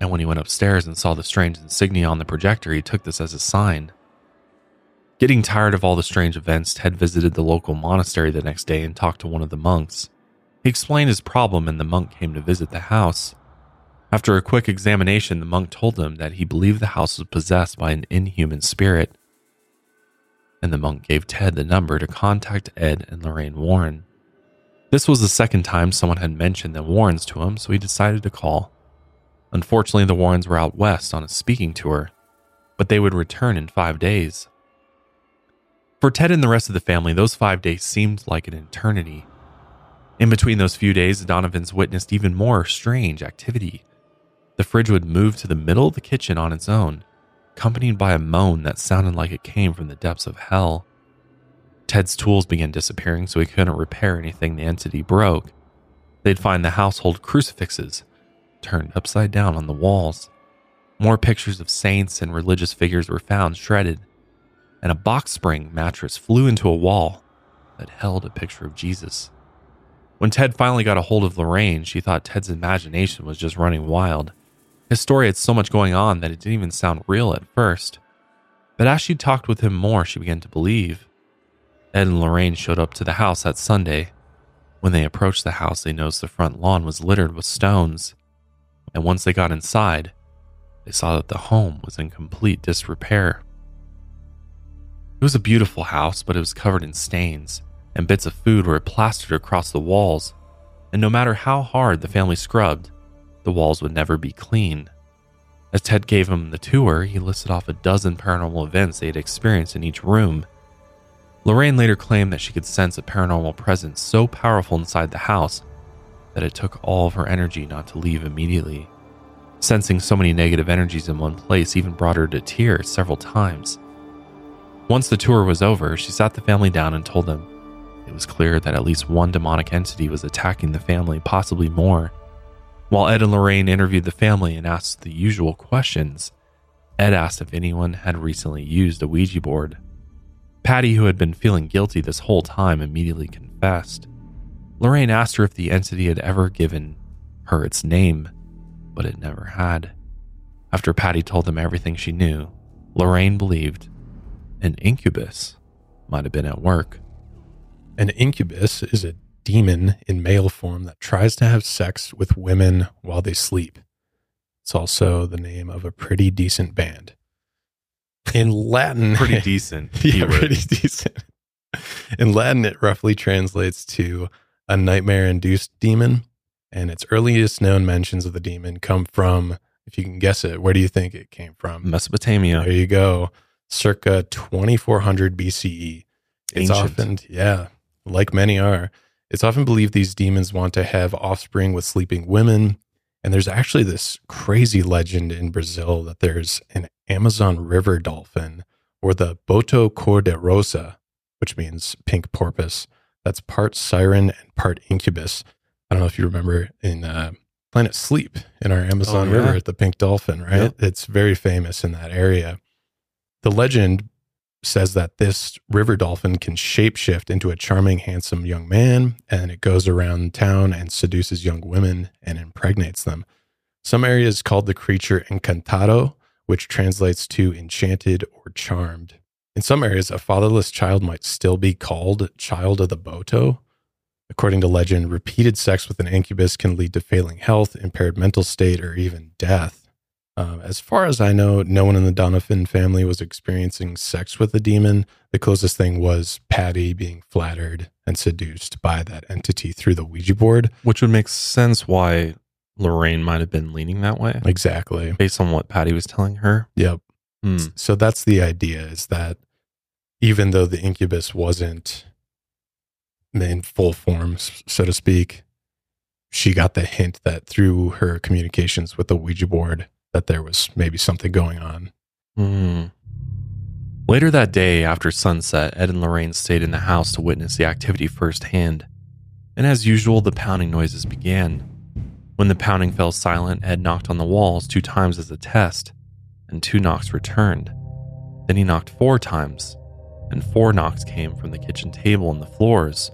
And when he went upstairs and saw the strange insignia on the projector, he took this as a sign. Getting tired of all the strange events, Ted visited the local monastery the next day and talked to one of the monks. He explained his problem, and the monk came to visit the house. After a quick examination, the monk told him that he believed the house was possessed by an inhuman spirit. And the monk gave Ted the number to contact Ed and Lorraine Warren. This was the second time someone had mentioned the Warrens to him, so he decided to call. Unfortunately, the Warrens were out west on a speaking tour, but they would return in five days. For Ted and the rest of the family, those five days seemed like an eternity. In between those few days, the Donovans witnessed even more strange activity. The fridge would move to the middle of the kitchen on its own, accompanied by a moan that sounded like it came from the depths of hell. Ted's tools began disappearing, so he couldn't repair anything the entity broke. They'd find the household crucifixes turned upside down on the walls. More pictures of saints and religious figures were found shredded, and a box spring mattress flew into a wall that held a picture of Jesus. When Ted finally got a hold of Lorraine, she thought Ted's imagination was just running wild. His story had so much going on that it didn't even sound real at first. But as she talked with him more, she began to believe. Ed and Lorraine showed up to the house that Sunday. When they approached the house, they noticed the front lawn was littered with stones. And once they got inside, they saw that the home was in complete disrepair. It was a beautiful house, but it was covered in stains and bits of food were plastered across the walls, and no matter how hard the family scrubbed, the walls would never be clean. As Ted gave him the tour, he listed off a dozen paranormal events they had experienced in each room. Lorraine later claimed that she could sense a paranormal presence so powerful inside the house that it took all of her energy not to leave immediately. Sensing so many negative energies in one place even brought her to tears several times. Once the tour was over, she sat the family down and told them it was clear that at least one demonic entity was attacking the family, possibly more. While Ed and Lorraine interviewed the family and asked the usual questions, Ed asked if anyone had recently used a Ouija board. Patty, who had been feeling guilty this whole time, immediately confessed. Lorraine asked her if the entity had ever given her its name, but it never had. After Patty told them everything she knew, Lorraine believed an incubus might have been at work. An incubus is a demon in male form that tries to have sex with women while they sleep. It's also the name of a pretty decent band. In Latin, Pretty decent. yeah, keyword. pretty decent. In Latin, it roughly translates to a nightmare induced demon. And its earliest known mentions of the demon come from, if you can guess it, where do you think it came from? Mesopotamia. There you go. Circa 2400 BCE. It's Ancient. often, yeah, like many are, it's often believed these demons want to have offspring with sleeping women. And there's actually this crazy legend in Brazil that there's an Amazon river dolphin or the Boto cor de rosa, which means pink porpoise, that's part siren and part incubus. I don't know if you remember in uh, Planet Sleep in our Amazon Oh, yeah. River, at the pink dolphin, right? Yep. It's very famous in that area. The legend says that this river dolphin can shapeshift into a charming, handsome young man, and it goes around town and seduces young women and impregnates them. Some areas called the creature encantado, which translates to enchanted or charmed. In some areas, a fatherless child might still be called child of the Boto. According to legend, repeated sex with an incubus can lead to failing health, impaired mental state, or even death. Um, as far as I know, no one in the Donovan family was experiencing sex with a demon. The closest thing was Patty being flattered and seduced by that entity through the Ouija board. Which would make sense why Lorraine might have been leaning that way Exactly. based on what Patty was telling her. Yep. Hmm. So that's the idea is that even though the incubus wasn't in full form, so to speak, she got the hint that through her communications with the Ouija board, that there was maybe something going on. Hmm. Later that day, after sunset, Ed and Lorraine stayed in the house to witness the activity firsthand. And as usual, the pounding noises began. When the pounding fell silent, Ed knocked on the walls two times as a test, and two knocks returned. Then he knocked four times, and four knocks came from the kitchen table and the floors.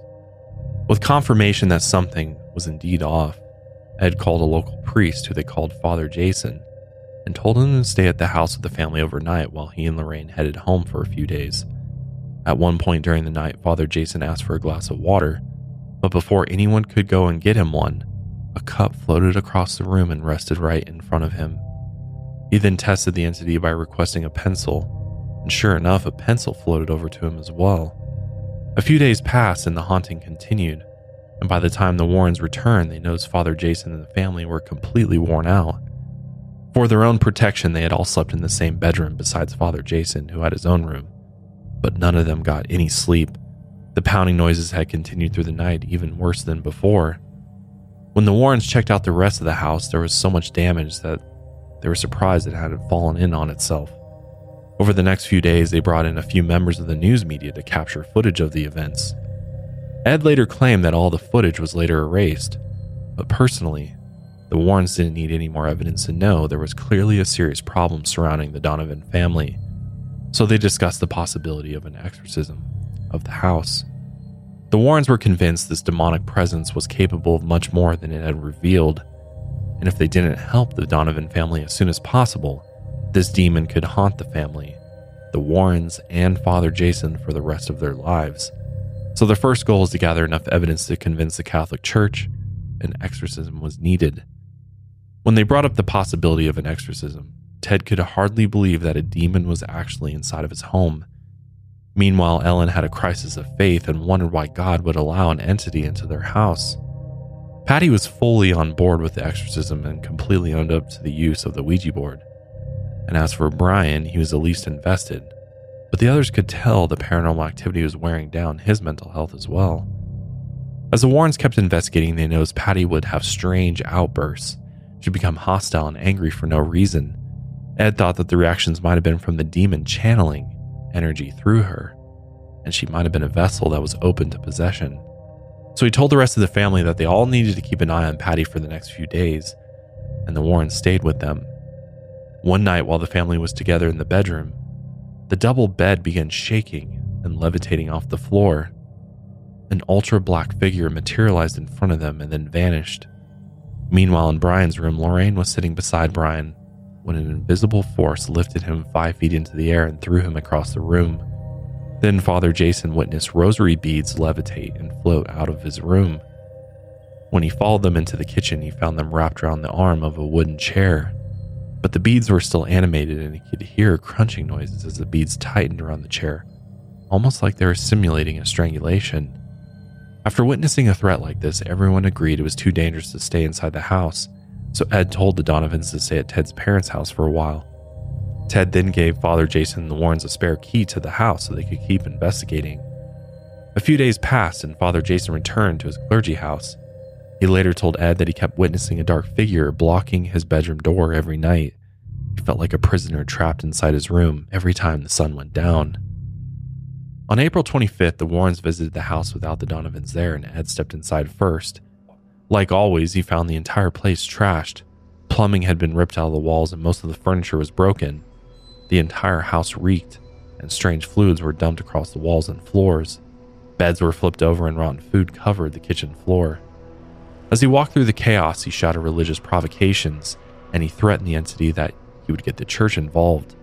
With confirmation that something was indeed off, Ed called a local priest who they called Father Jason and told him to stay at the house of the family overnight while he and Lorraine headed home for a few days. At one point during the night, Father Jason asked for a glass of water, but before anyone could go and get him one, a cup floated across the room and rested right in front of him. He then tested the entity by requesting a pencil, and sure enough, a pencil floated over to him as well. A few days passed and the haunting continued, and by the time the Warrens returned, they noticed Father Jason and the family were completely worn out. For their own protection, they had all slept in the same bedroom besides Father Jason, who had his own room. But none of them got any sleep. The pounding noises had continued through the night, even worse than before. When the Warrens checked out the rest of the house, there was so much damage that they were surprised it hadn't fallen in on itself. Over the next few days, they brought in a few members of the news media to capture footage of the events. Ed later claimed that all the footage was later erased, but personally, the Warrens didn't need any more evidence to know there was clearly a serious problem surrounding the Donovan family, so they discussed the possibility of an exorcism of the house. The Warrens were convinced this demonic presence was capable of much more than it had revealed, and if they didn't help the Donovan family as soon as possible, this demon could haunt the family, the Warrens, and Father Jason for the rest of their lives. So their first goal is to gather enough evidence to convince the Catholic Church an exorcism was needed. When they brought up the possibility of an exorcism, Ted could hardly believe that a demon was actually inside of his home. Meanwhile, Ellen had a crisis of faith and wondered why God would allow an entity into their house. Patty was fully on board with the exorcism and completely owned up to the use of the Ouija board. And as for Brian, he was the least invested. But the others could tell the paranormal activity was wearing down his mental health as well. As the Warrens kept investigating, they noticed Patty would have strange outbursts. She'd become hostile and angry for no reason. Ed thought that the reactions might have been from the demon channeling energy through her, and she might have been a vessel that was open to possession. So he told the rest of the family that they all needed to keep an eye on Patty for the next few days, and the Warrens stayed with them. One night, while the family was together in the bedroom, the double bed began shaking and levitating off the floor. An ultra black figure materialized in front of them and then vanished. Meanwhile, in Brian's room, Lorraine was sitting beside Brian when an invisible force lifted him five feet into the air and threw him across the room. Then Father Jason witnessed rosary beads levitate and float out of his room. When he followed them into the kitchen, he found them wrapped around the arm of a wooden chair but the beads were still animated and he could hear crunching noises as the beads tightened around the chair, almost like they were simulating a strangulation. After witnessing a threat like this, everyone agreed it was too dangerous to stay inside the house, so Ed told the Donovans to stay at Ted's parents' house for a while. Ted then gave Father Jason and the Warrens a spare key to the house so they could keep investigating. A few days passed and Father Jason returned to his clergy house. He later told Ed that he kept witnessing a dark figure blocking his bedroom door every night. He felt like a prisoner trapped inside his room every time the sun went down. On April 25th, the Warrens visited the house without the Donovans there, and Ed stepped inside first. Like always, he found the entire place trashed. Plumbing had been ripped out of the walls, and most of the furniture was broken. The entire house reeked, and strange fluids were dumped across the walls and floors. Beds were flipped over, and rotten food covered the kitchen floor. As he walked through the chaos, he shouted religious provocations, and he threatened the entity that he would get the church involved.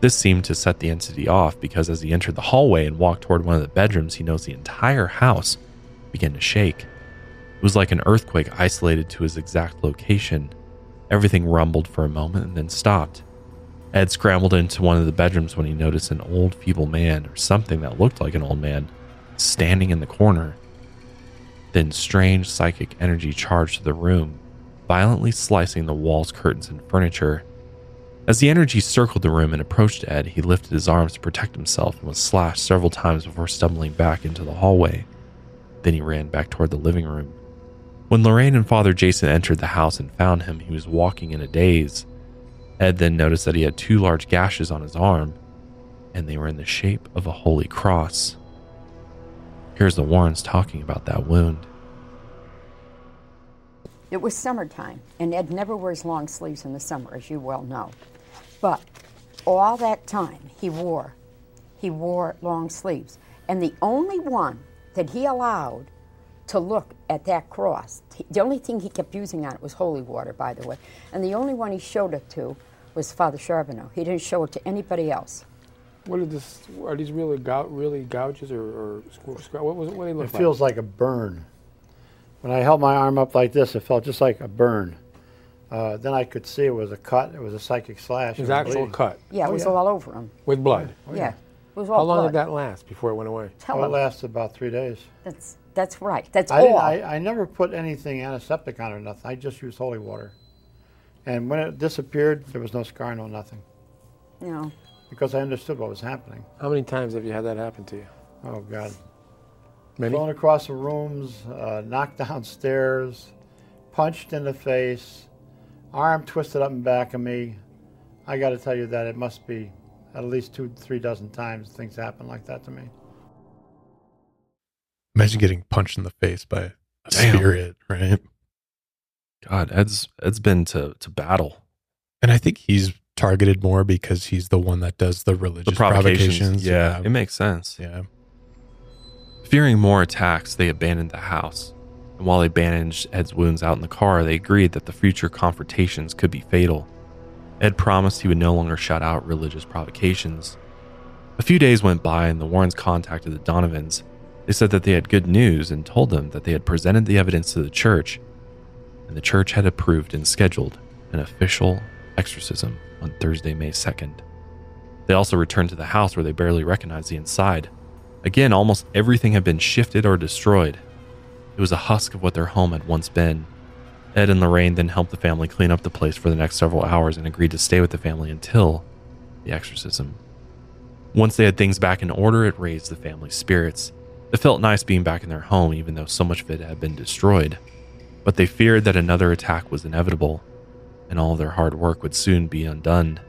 This seemed to set the entity off because as he entered the hallway and walked toward one of the bedrooms, he noticed the entire house began to shake. It was like an earthquake isolated to his exact location. Everything rumbled for a moment and then stopped. Ed scrambled into one of the bedrooms when he noticed an old, feeble man, or something that looked like an old man, standing in the corner. Then strange psychic energy charged the room, violently slicing the walls, curtains, and furniture. As the energy circled the room and approached Ed, he lifted his arms to protect himself and was slashed several times before stumbling back into the hallway. Then he ran back toward the living room. When Lorraine and Father Jason entered the house and found him, he was walking in a daze. Ed then noticed that he had two large gashes on his arm, and they were in the shape of a holy cross. Here's the Warrens talking about that wound. It was summertime, and Ed never wears long sleeves in the summer, as you well know. But all that time he wore, he wore long sleeves. And the only one that he allowed to look at that cross, the only thing he kept using on it was holy water, by the way. And the only one he showed it to was Father Charbonneau. He didn't show it to anybody else. What are this? Are these really gou- really gouges or, or squ- squ- what was it? What do they look It like? feels like a burn. When I held my arm up like this, it felt just like a burn. Uh, then I could see it was a cut. It was a psychic slash. It was actual bleeding. cut Yeah, it Oh, was yeah. all over him. with blood. yeah. it was all How long blood. did that last before it went away? Tell Oh, it lasted about three days. That's, that's right. That's I, all. I, I never put anything antiseptic on it or nothing. I just used holy water. And when it disappeared, there was no scar, no nothing. you know, Because I understood what was happening. How many times have you had that happen to you? Oh, God. Many. Thrown across the rooms, uh, knocked downstairs, punched in the face, arm twisted up and back of me. I got to tell you that it must be at least two, three dozen times things happen like that to me. Imagine getting punched in the face by a Damn. spirit, right? God, Ed's Ed's been to, to battle. And I think he's targeted more because he's the one that does the The religious provocations. provocations. Yeah, it makes sense. yeah. Fearing more attacks, they abandoned the house. And while they bandaged Ed's wounds out in the car, they agreed that the future confrontations could be fatal. Ed promised he would no longer shout out religious provocations. A few days went by, and the Warrens contacted the Donovans. They said that they had good news and told them that they had presented the evidence to the church, and the church had approved and scheduled an official exorcism on Thursday, May 2nd. They also returned to the house where they barely recognized the inside. Again, almost everything had been shifted or destroyed. It was a husk of what their home had once been. Ed and Lorraine then helped the family clean up the place for the next several hours and agreed to stay with the family until the exorcism. Once they had things back in order, it raised the family's spirits. It felt nice being back in their home, even though so much of it had been destroyed. But they feared that another attack was inevitable, and all their hard work would soon be undone.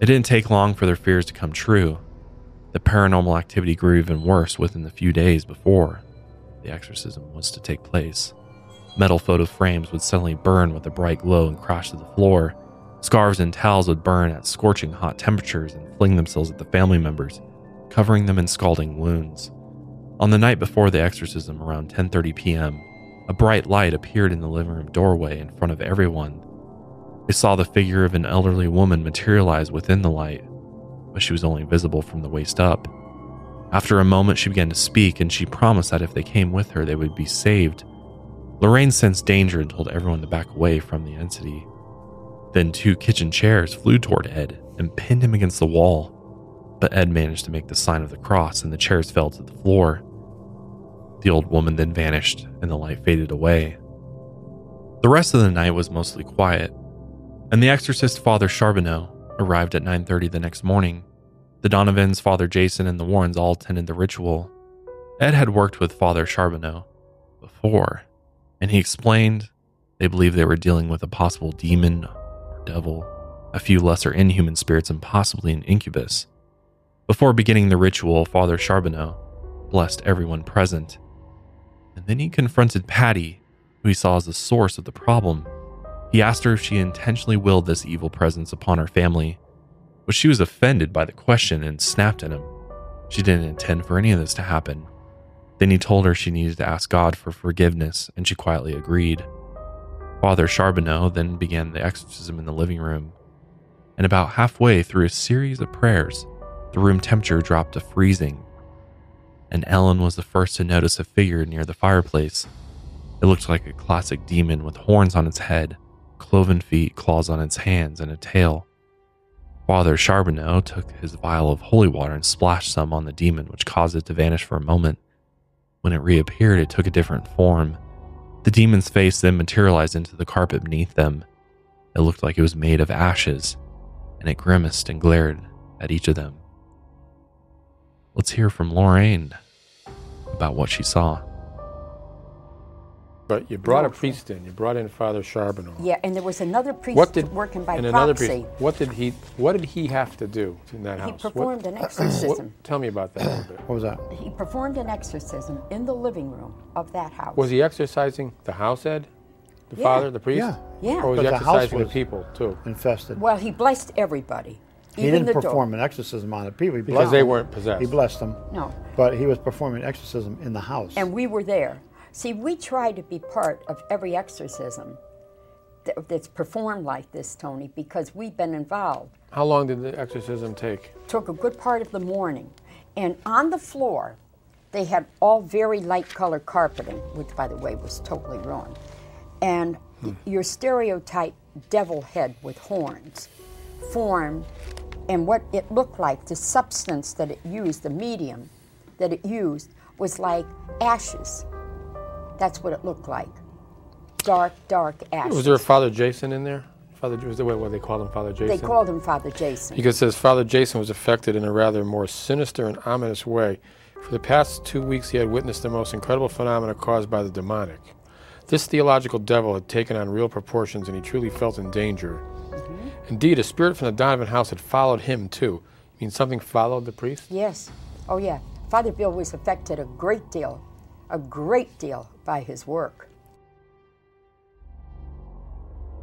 It didn't take long for their fears to come true. The paranormal activity grew even worse within the few days before the exorcism was to take place. Metal photo frames would suddenly burn with a bright glow and crash to the floor. Scarves and towels would burn at scorching hot temperatures and fling themselves at the family members, covering them in scalding wounds. On the night before the exorcism, around 10:30 p.m., a bright light appeared in the living room doorway in front of everyone. They saw the figure of an elderly woman materialize within the light, but she was only visible from the waist up. After a moment, she began to speak, and she promised that if they came with her, they would be saved. Lorraine sensed danger and told everyone to back away from the entity. Then two kitchen chairs flew toward Ed and pinned him against the wall, but Ed managed to make the sign of the cross, and the chairs fell to the floor. The old woman then vanished, and the light faded away. The rest of the night was mostly quiet, and the exorcist Father Charbonneau arrived at 9:30 the next morning. The Donovans, Father Jason, and the Warrens all attended the ritual. Ed had worked with Father Charbonneau before, and he explained they believed they were dealing with a possible demon or devil, a few lesser inhuman spirits, and possibly an incubus. Before beginning the ritual, Father Charbonneau blessed everyone present, and then he confronted Patty, who he saw as the source of the problem. He asked her if she intentionally willed this evil presence upon her family, but she was offended by the question and snapped at him. She didn't intend for any of this to happen. Then he told her she needed to ask God for forgiveness, and she quietly agreed. Father Charbonneau then began the exorcism in the living room, and about halfway through a series of prayers, the room temperature dropped to freezing, and Ellen was the first to notice a figure near the fireplace. It looked like a classic demon with horns on its head, cloven feet, claws on its hands, and a tail. Father Charbonneau took his vial of holy water and splashed some on the demon, which caused it to vanish for a moment. When it reappeared, it took a different form. The demon's face then materialized into the carpet beneath them. It looked like it was made of ashes, and it grimaced and glared at each of them. Let's hear from Lorraine about what she saw. But you brought a priest in. You brought in Father Charbonneau. Yeah, and there was another priest What did working by and proxy. another priest? What did he? What did he have to do in that He house? What- performed an what- exorcism. tell me about that a little bit. What was that? He performed an exorcism in the living room of that house. Was he exercising the house, Ed? The Yeah. father, the priest? Yeah. Yeah. Or was he But the house exercising the people too? Infested. Well, he blessed everybody. He even didn't the door. perform an exorcism on the people. He Because blessed they them. weren't possessed. He blessed them. No. But he was performing exorcism in the house. And we were there. See, we try to be part of every exorcism that's performed like this, Tony, because we've been involved. How long did the exorcism take? Took a good part of the morning. And on the floor, they had all very light colored carpeting, which, by the way, was totally ruined. And hmm. your stereotype devil head with horns formed, and what it looked like, the substance that it used, the medium that it used, was like ashes. That's what it looked like. Dark, dark ashes. Was there a Father Jason in there? Father, was what, what they called him, Father Jason? they called him Father Jason. Because it says Father Jason was affected in a rather more sinister and ominous way. For the past two weeks, he had witnessed the most incredible phenomena caused by the demonic. This theological devil had taken on real proportions, and he truly felt in danger. Indeed, a spirit from the Donovan house had followed him too. You mean something followed the priest? Yes. Oh, yeah. Father Bill was affected a great deal, a great deal by his work.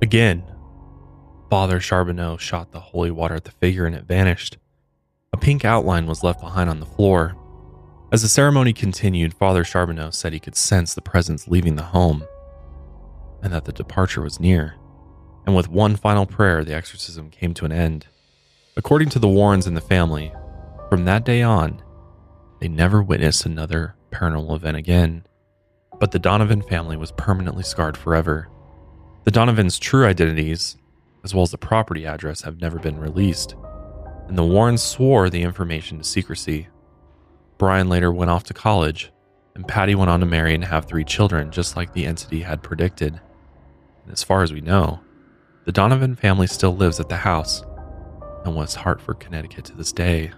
Again, Father Charbonneau shot the holy water at the figure and it vanished. A pink outline was left behind on the floor. As the ceremony continued, Father Charbonneau said he could sense the presence leaving the home and that the departure was near. And with one final prayer, the exorcism came to an end. According to the Warrens and the family, from that day on, they never witnessed another paranormal event again. But the Donovan family was permanently scarred forever. The Donovans' true identities, as well as the property address, have never been released, and the Warrens swore the information to secrecy. Brian later went off to college, and Patty went on to marry and have three children, just like the entity had predicted. And as far as we know, the Donovan family still lives at the house in West Hartford, Connecticut to this day.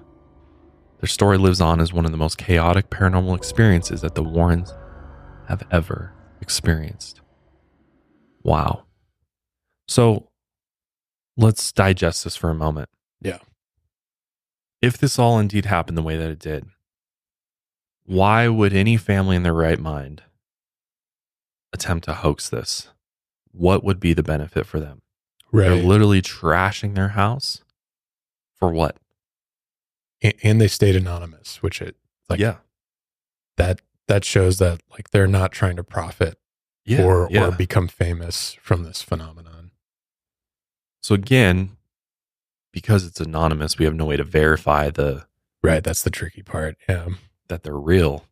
Their story lives on as one of the most chaotic paranormal experiences that the Warrens have ever experienced. Wow. So let's digest this for a moment. Yeah. If this all indeed happened the way that it did, why would any family in their right mind attempt to hoax this? What would be the benefit for them? They're literally trashing their house for what? and, and they stayed anonymous, which it like yeah. that that shows that like they're not trying to profit Yeah. or yeah. or become famous from this phenomenon. so again, because it's anonymous, we have no way to verify the Right. That's the tricky part. Yeah. that they're real.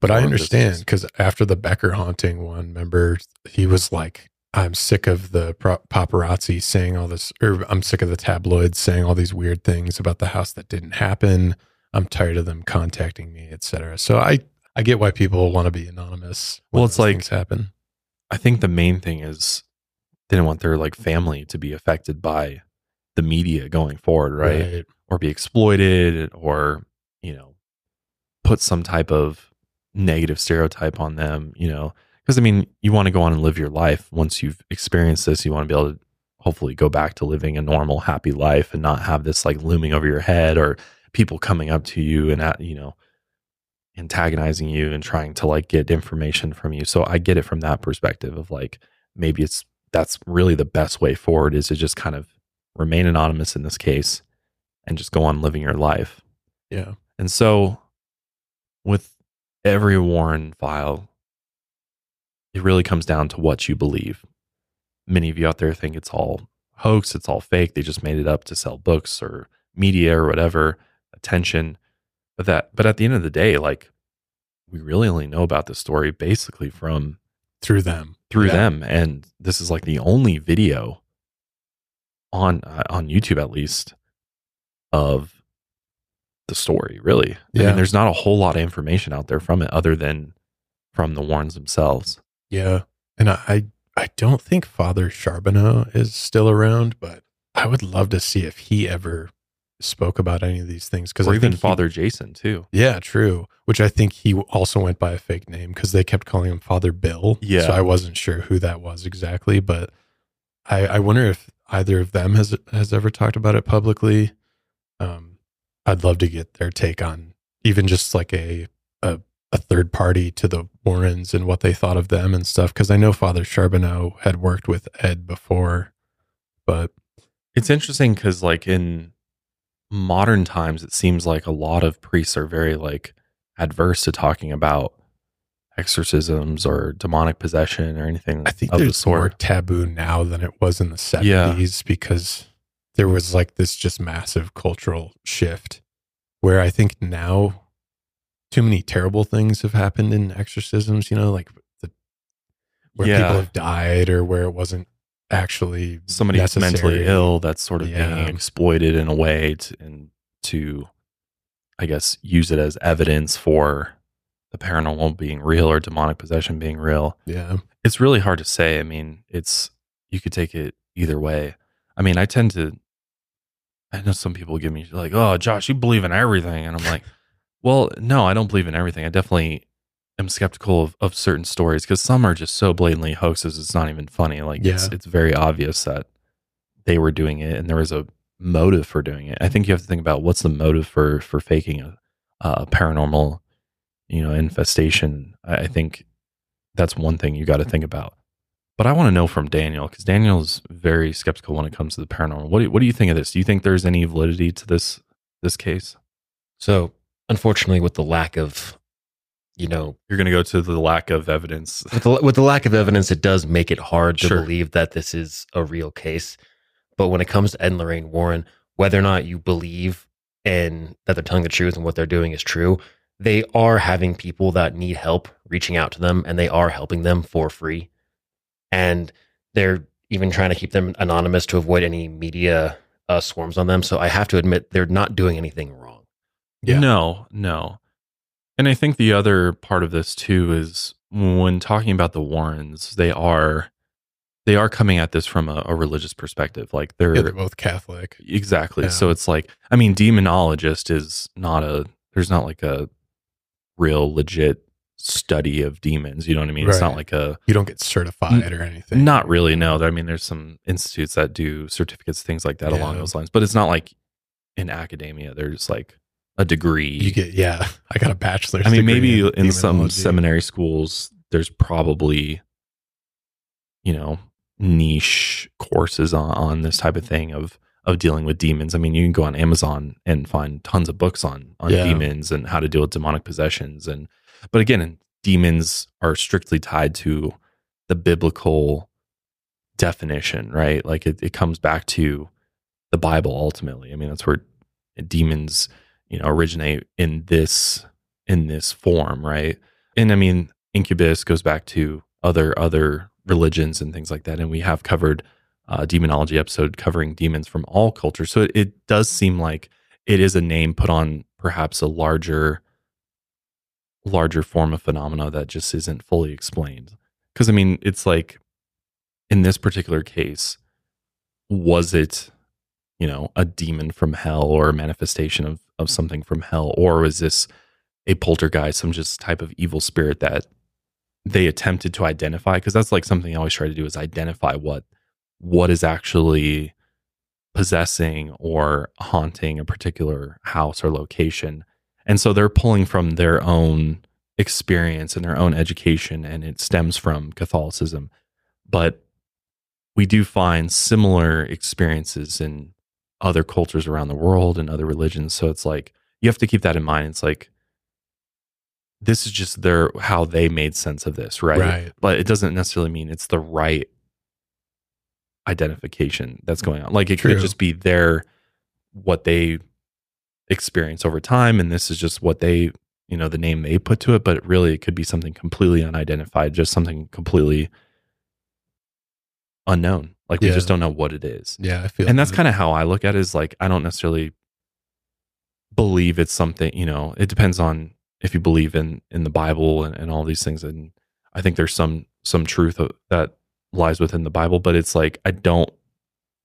But I understand because after the Becker haunting one, remember he was like, "I'm sick of the paparazzi saying all this, or I'm sick of the tabloids saying all these weird things about the house that didn't happen. I'm tired of them contacting me, etc." So I I get why people want to be anonymous. when Well, it's like- things happen. I think the main thing is they didn't want their like family to be affected by the media going forward, right? Or be exploited or, you know, put some type of negative stereotype on them, you know. Because I mean, you want to go on and live your life. Once you've experienced this, you want to be able to hopefully go back to living a normal, happy life and not have this like looming over your head or people coming up to you and at, you know, antagonizing you and trying to like get information from you. So I get it from that perspective of like maybe it's that's really the best way forward is to just kind of remain anonymous in this case and just go on living your life. Yeah. And so with every Warren file, it really comes down to what you believe. Many of you out there think it's all hoax, it's all fake. They just made it up to sell books or media or whatever, attention. But that but at the end of the day, like we really only know about the story basically from Through them. through Yeah. them and this is like the only video on uh, on YouTube at least of the story really i mean there's not a whole lot of information out there from it other than from the warrens themselves Yeah. And I, I don't think Father Charbonneau is still around, but I would love to see if he ever spoke about any of these things because or I even think he- Father Jason too. yeah, true. Which I think he also went by a fake name because they kept calling him Father Bill. Yeah. So I wasn't sure who that was exactly, but I, I wonder if either of them has has ever talked about it publicly. Um, I'd love to get their take on even just like a a, a third party to the Warrens and what they thought of them and stuff. Because I know Father Charbonneau had worked with Ed before, but It's interesting because, like, in modern times, it seems like a lot of priests are very like adverse to talking about exorcisms or demonic possession or anything I think of the there's more sort. taboo now than it was in the 70s Yeah. because there was like this just massive cultural shift where I think now too many terrible things have happened in exorcisms, you know, like the, where Yeah. people have died or where it wasn't actually Somebody who's mentally ill that's sort of Yeah. being exploited in a way to, and to, I guess, use it as evidence for the paranormal being real or demonic possession being real. Yeah. it's really hard to say. I mean, it's you could take it either way. I mean, I tend to. I know some people give me like, "Oh, Josh, you believe in everything," and I'm like, "Well, no, I don't believe in everything. I definitely am skeptical of, of certain stories because some are just so blatantly hoaxes. It's not even funny. Like, it's Yeah. it's very obvious that they were doing it and there was a motive for doing it. I think you have to think about what's the motive for for faking a, a paranormal, you know, infestation. I, I think that's one thing you got to think about. But I want to know from Daniel because Daniel's very skeptical when it comes to the paranormal. What do you, what do you think of this? Do you think there's any validity to this this case? So, unfortunately, with the lack of, you know, You're going to go to the lack of evidence. with the, with the lack of evidence, it does make it hard to Sure. believe that this is a real case. But when it comes to Ed and Lorraine Warren, whether or not you believe in that they're telling the truth and what they're doing is true, they are having people that need help reaching out to them, and they are helping them for free. And they're even trying to keep them anonymous to avoid any media uh, swarms on them. So I have to admit, they're not doing anything wrong. Yeah. No, no. And I think the other part of this too is when talking about the Warrens, they are they are coming at this from a, a religious perspective. Like they're Yeah, they're both Catholic. exactly. Yeah. So it's like I mean, demonologist is not a there's not like a real legit study of demons. You know what I mean? It's not like a You don't get certified or anything. not really. No, I mean, there's some institutes that do certificates, things like that along those lines. But it's not like in academia. There's like a degree. You get yeah. I got a bachelor's. I mean, maybe in some seminary schools, there's probably, you know, niche courses on, on this type of thing of of dealing with demons. I mean, you can go on Amazon and find tons of books on on Yeah. demons and how to deal with demonic possessions. And but again, demons are strictly tied to the biblical definition, right? Like it, it comes back to the Bible ultimately. I mean, that's where demons, you know, originate in this in this form, right? And I mean, incubus goes back to other other religions and things like that. And we have covered a demonology episode covering demons from all cultures. So it, it does seem like it is a name put on perhaps a larger larger form of phenomena that just isn't fully explained. Because I mean, it's like in this particular case, was it, you know, a demon from hell or a manifestation of of something from hell, or was this a poltergeist, some just type of evil spirit that they attempted to identify? Because that's like something I always try to do is identify what what is actually possessing or haunting a particular house or location. And so they're pulling from their own experience and their own education, and it stems from Catholicism. But we do find similar experiences in other cultures around the world and other religions. So it's like you have to keep that in mind. It's like this is just their how they made sense of this, right? Right. But it doesn't necessarily mean it's the right identification that's mm, going on. Like it True. could just be their what they experience over time and this is just what they you know the name they put to it but really it could be something completely unidentified just something completely unknown like we Yeah. just don't know what it is Yeah, I feel and that's that. kind of how i look at it is like i don't necessarily believe it's something you know it depends on if you believe in in the bible and, and all these things and i think there's some some truth that lies within the bible but it's like i don't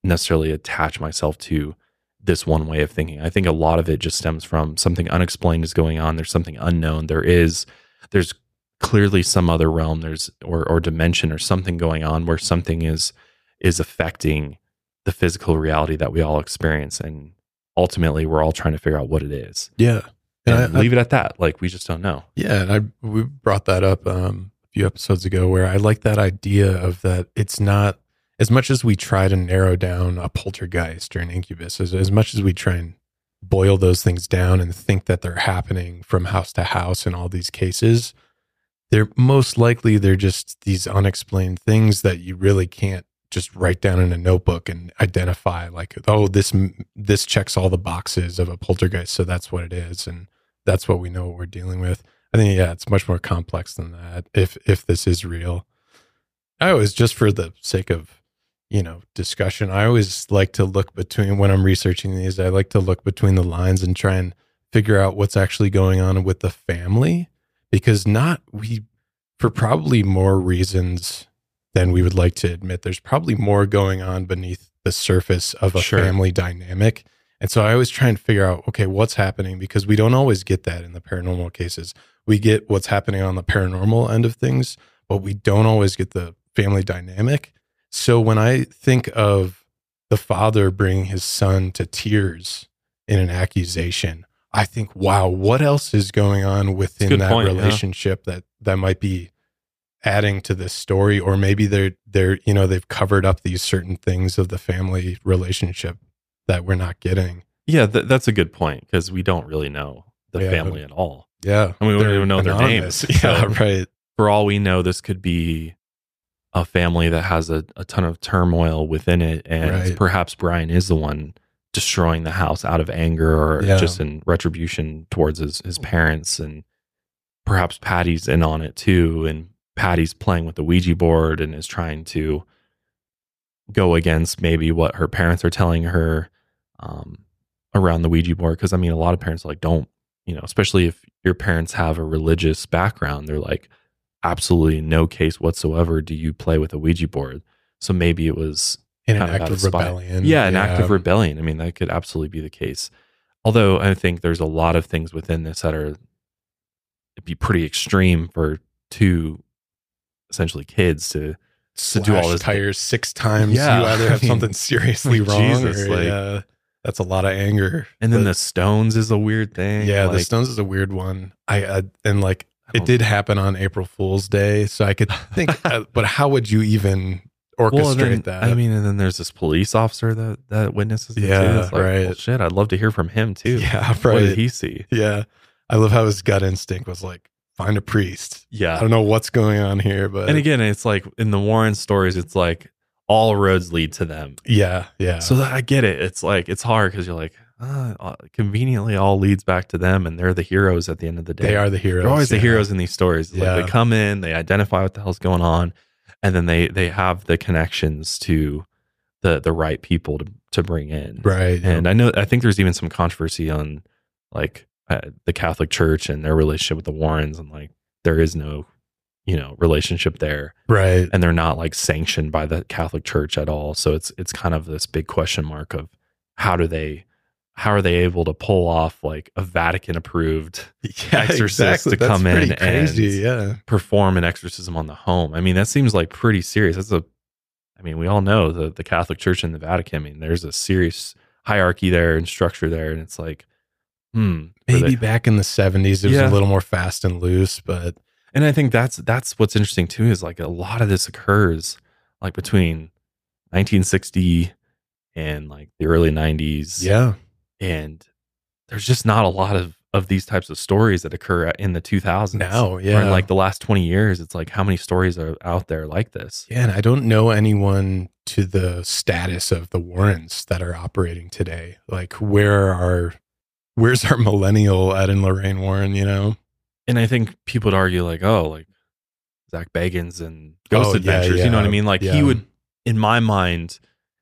necessarily attach myself to this one way of thinking. I think a lot of it just stems from something unexplained is going on. There's something unknown. There is, there's clearly some other realm. There's or or dimension or something going on where something is is affecting the physical reality that we all experience, and ultimately we're all trying to figure out what it is. Yeah. And, And I- I- leave it at that. Like we just don't know. Yeah, and I we brought that up um, a few episodes ago where I like that idea of that it's not as much as we try to narrow down a poltergeist or an incubus, as, as much as we try and boil those things down and think that they're happening from house to house in all these cases, they're most likely they're just these unexplained things that you really can't just write down in a notebook and identify like oh this this checks all the boxes of a poltergeist so that's what it is and that's what we know what we're dealing with. I think yeah it's much more complex than that if if this is real. I always just for the sake of you know discussion i always like to look between when i'm researching these i like to look between the lines and try and figure out what's actually going on with the family because not we for probably more reasons than we would like to admit. There's probably more going on beneath the surface of a Sure. family dynamic. And so i always try and figure out okay what's happening? Because we don't always get that in the paranormal cases. We get what's happening on the paranormal end of things but we don't always get the family dynamic. So when i think of the father bringing his son to tears in an accusation i think wow what else is going on within that point, yeah. relationship that that might be adding to this story or maybe they're they're you know they've covered up these certain things of the family relationship that we're not getting Yeah, th- that's a good point because we don't really know the Yeah. family at all. yeah And we don't even know their names. yeah So- right For all we know, this could be a family that has a, a ton of turmoil within it, and Right. perhaps Brian is the one destroying the house out of anger or Yeah. just in retribution towards his, his parents, and perhaps Patty's in on it too, and Patty's playing with the Ouija board and is trying to go against maybe what her parents are telling her um, around the Ouija board. Because I mean, a lot of parents like don't, you know, especially if your parents have a religious background, they're like, absolutely no case whatsoever do you play with a Ouija board. So maybe it was in an act of of rebellion yeah, an act of rebellion. I mean, that could absolutely be the case. Although I think there's a lot of things within this that are it'd be pretty extreme for two essentially kids to to do all this. tires six times Yeah, you either I have mean, something seriously like, wrong Jesus, or like- yeah, that's a lot of anger And then But- the stones is a weird thing. yeah the stones is a weird one i, I and like I it did happen on april fool's day so i could think uh, but how would you even orchestrate Well, then, that I mean, and then there's this police officer that that witnesses it Yeah, like, right. Well, shit, I'd love to hear from him too. yeah What did he see? yeah i love how his gut instinct was like find a priest Yeah. i don't know what's going on here but And again, it's like in the Warren stories, it's like all roads lead to them. yeah yeah So that I get it. It's like it's hard because you're like, uh, uh, conveniently all leads back to them, and they're the heroes at the end of the day. they are the heroes They're always the heroes in these stories. Yeah. Like they come in, they identify what the hell's going on, and then they they have the connections to the the right people to to bring in. right And I know I think there's even some controversy on like uh, the Catholic Church and their relationship with the Warrens, and like there is no you know relationship there, right and they're not like sanctioned by the Catholic Church at all. So it's it's kind of this big question mark of how do they how are they able to pull off like a Vatican approved yeah, exorcist to That's come in crazy and- yeah perform an exorcism on the home. I mean, that seems like pretty serious. That's a, I mean, we all know the the Catholic Church and the Vatican. I mean, there's a serious hierarchy there and structure there, and it's like, hmm, maybe back in the 70s it was Yeah. a little more fast and loose but and I think that's that's what's interesting too is like a lot of this occurs like between 1960 and like the early 90s, yeah. And there's just not a lot of of these types of stories that occur in the 2000s now or yeah in like the last 20 years. It's like how many stories are out there like this? Yeah, and I don't know anyone to the status of the Warrens that are operating today. Like, where are, where's our millennial Ed and Lorraine Warren? You know? and i think people would argue like oh like Zak Bagans and oh, ghost Oh, yeah, adventures you know what i mean like yeah. he would in my mind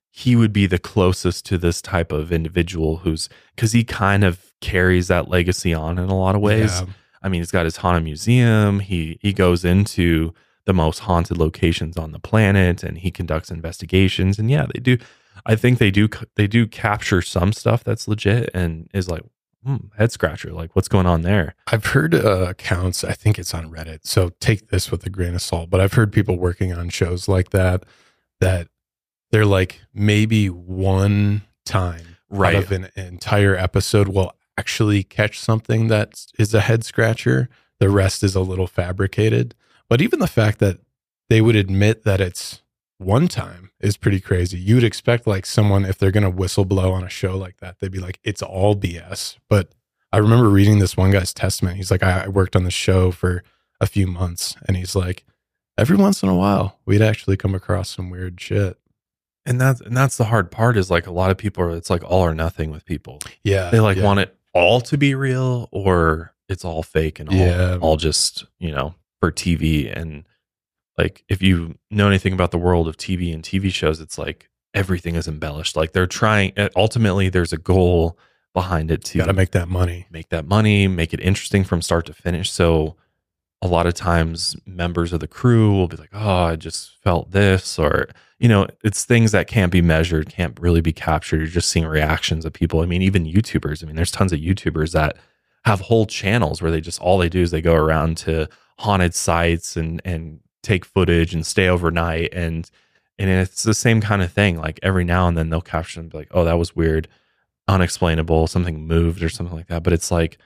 he would be the closest to this type of individual who's because he kind of carries that legacy on in a lot of ways Yeah. I mean, he's got his haunted museum. He he goes into the most haunted locations on the planet, and he conducts investigations. And yeah, they do I think they do they do capture some stuff that's legit and is like hmm, head scratcher. Like what's going on there? I've heard uh, accounts. I think it's on Reddit. So take this with a grain of salt. But I've heard people working on shows like that that they're like maybe one time Right. out of an entire episode will actually catch something that is a head scratcher. The rest is a little fabricated. But even the fact that they would admit that it's one time is pretty crazy. You'd expect like someone if they're going to whistle blow on a show like that, they'd be like, it's all BS. But I remember reading this one guy's testament. He's like, I, I worked on the show for a few months, and he's like, every once in a while, we'd actually come across some weird shit. And that's and that's the hard part is like a lot of people are it's like all or nothing with people. Yeah, They like yeah. want it all to be real or it's all fake and all Yeah. all just, you know, for TV and like if you know anything about the world of TV and TV shows, it's like everything is embellished. Like they're trying uh, ultimately there's a goal behind it to got to make that money. make that money, make it interesting from start to finish. So a lot of times members of the crew will be like, "Oh, I just felt this," or you know, it's things that can't be measured, can't really be captured. You're just seeing reactions of people. I mean, even YouTubers. I mean, there's tons of YouTubers that have whole channels where they just all they do is they go around to haunted sites and and take footage and stay overnight and and it's the same kind of thing. Like every now and then they'll capture and be like, "Oh, that was weird." unexplainable something moved or something like that but it's like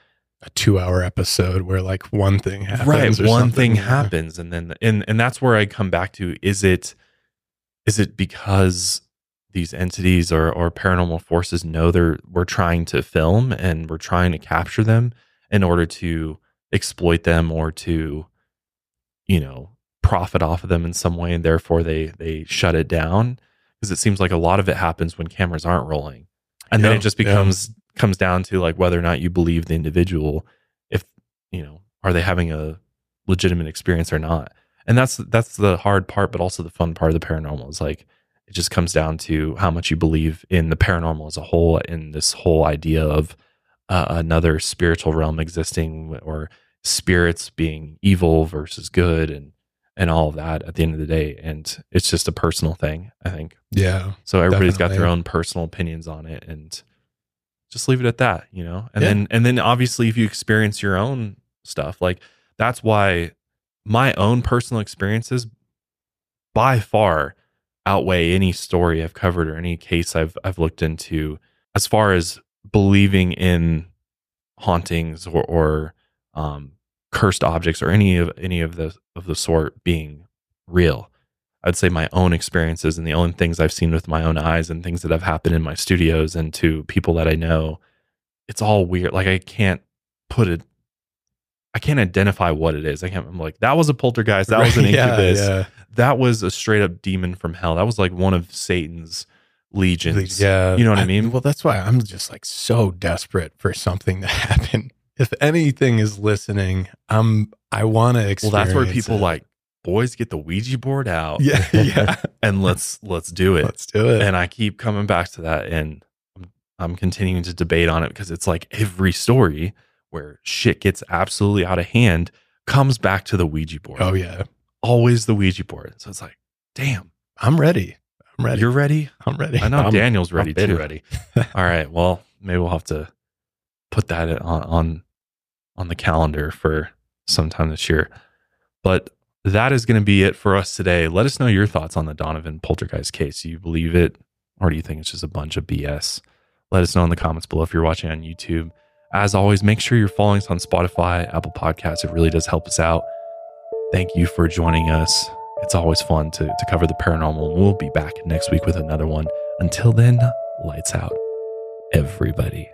A two-hour episode where like one thing happens. right one thing Yeah. happens and then and and that's where i come back to is it is it because these entities or or paranormal forces know they're we're trying to film and we're trying to capture them in order to exploit them or to you know profit off of them in some way and therefore they they shut it down. Because it seems like a lot of it happens when cameras aren't rolling. And then it just yeah. becomes comes down to like whether or not you believe the individual if you know are they having a legitimate experience or not. And that's that's the hard part but also the fun part of the paranormal is like it just comes down to how much you believe in the paranormal as a whole in this whole idea of uh, another spiritual realm existing or spirits being evil versus good and and all of that at the end of the day and it's just a personal thing i think Yeah, so everybody's got their own personal opinions on it and just leave it at that, you know? And Yeah. then and then obviously if you experience your own stuff, like that's why my own personal experiences by far outweigh any story I've covered or any case I've I've looked into as far as believing in hauntings or, or um, cursed objects or any of any of the of the sort being real. I'd say my own experiences and the own things I've seen with my own eyes and things that have happened in my studios and to people that I know, it's all weird. Like I can't put it, I can't identify what it is. I can't. I'm like that was a poltergeist. That was an Right, yeah, incubus. Yeah, That was a straight up demon from hell. That was like one of Satan's legions. yeah. You know what I mean? Well, that's why I'm just like so desperate for something to happen. If anything is listening, I'm I want to Well, that's where people it. like boys get the Ouija board out. Yeah, yeah. and let's let's do it. Let's do it. and I keep coming back to that, and I'm, I'm continuing to debate on it because it's like every story where shit gets absolutely out of hand comes back to the Ouija board. oh yeah, always the Ouija board. So it's like, damn, I'm ready. I'm ready. you're ready. I'm ready. I know I'm- Daniel's ready been too. ready. All right, well, maybe we'll have to put that on on on the calendar for sometime this year. But that is going to be it for us today. Let us know your thoughts on the Donovan poltergeist case. Do you believe it, or do you think it's just a bunch of BS? Let us know in the comments below if you're watching on YouTube. As always, make sure you're following us on Spotify, Apple Podcasts. It really does help us out. Thank you for joining us. It's always fun to, to cover the paranormal. We'll be back next week with another one. Until then, lights out, everybody.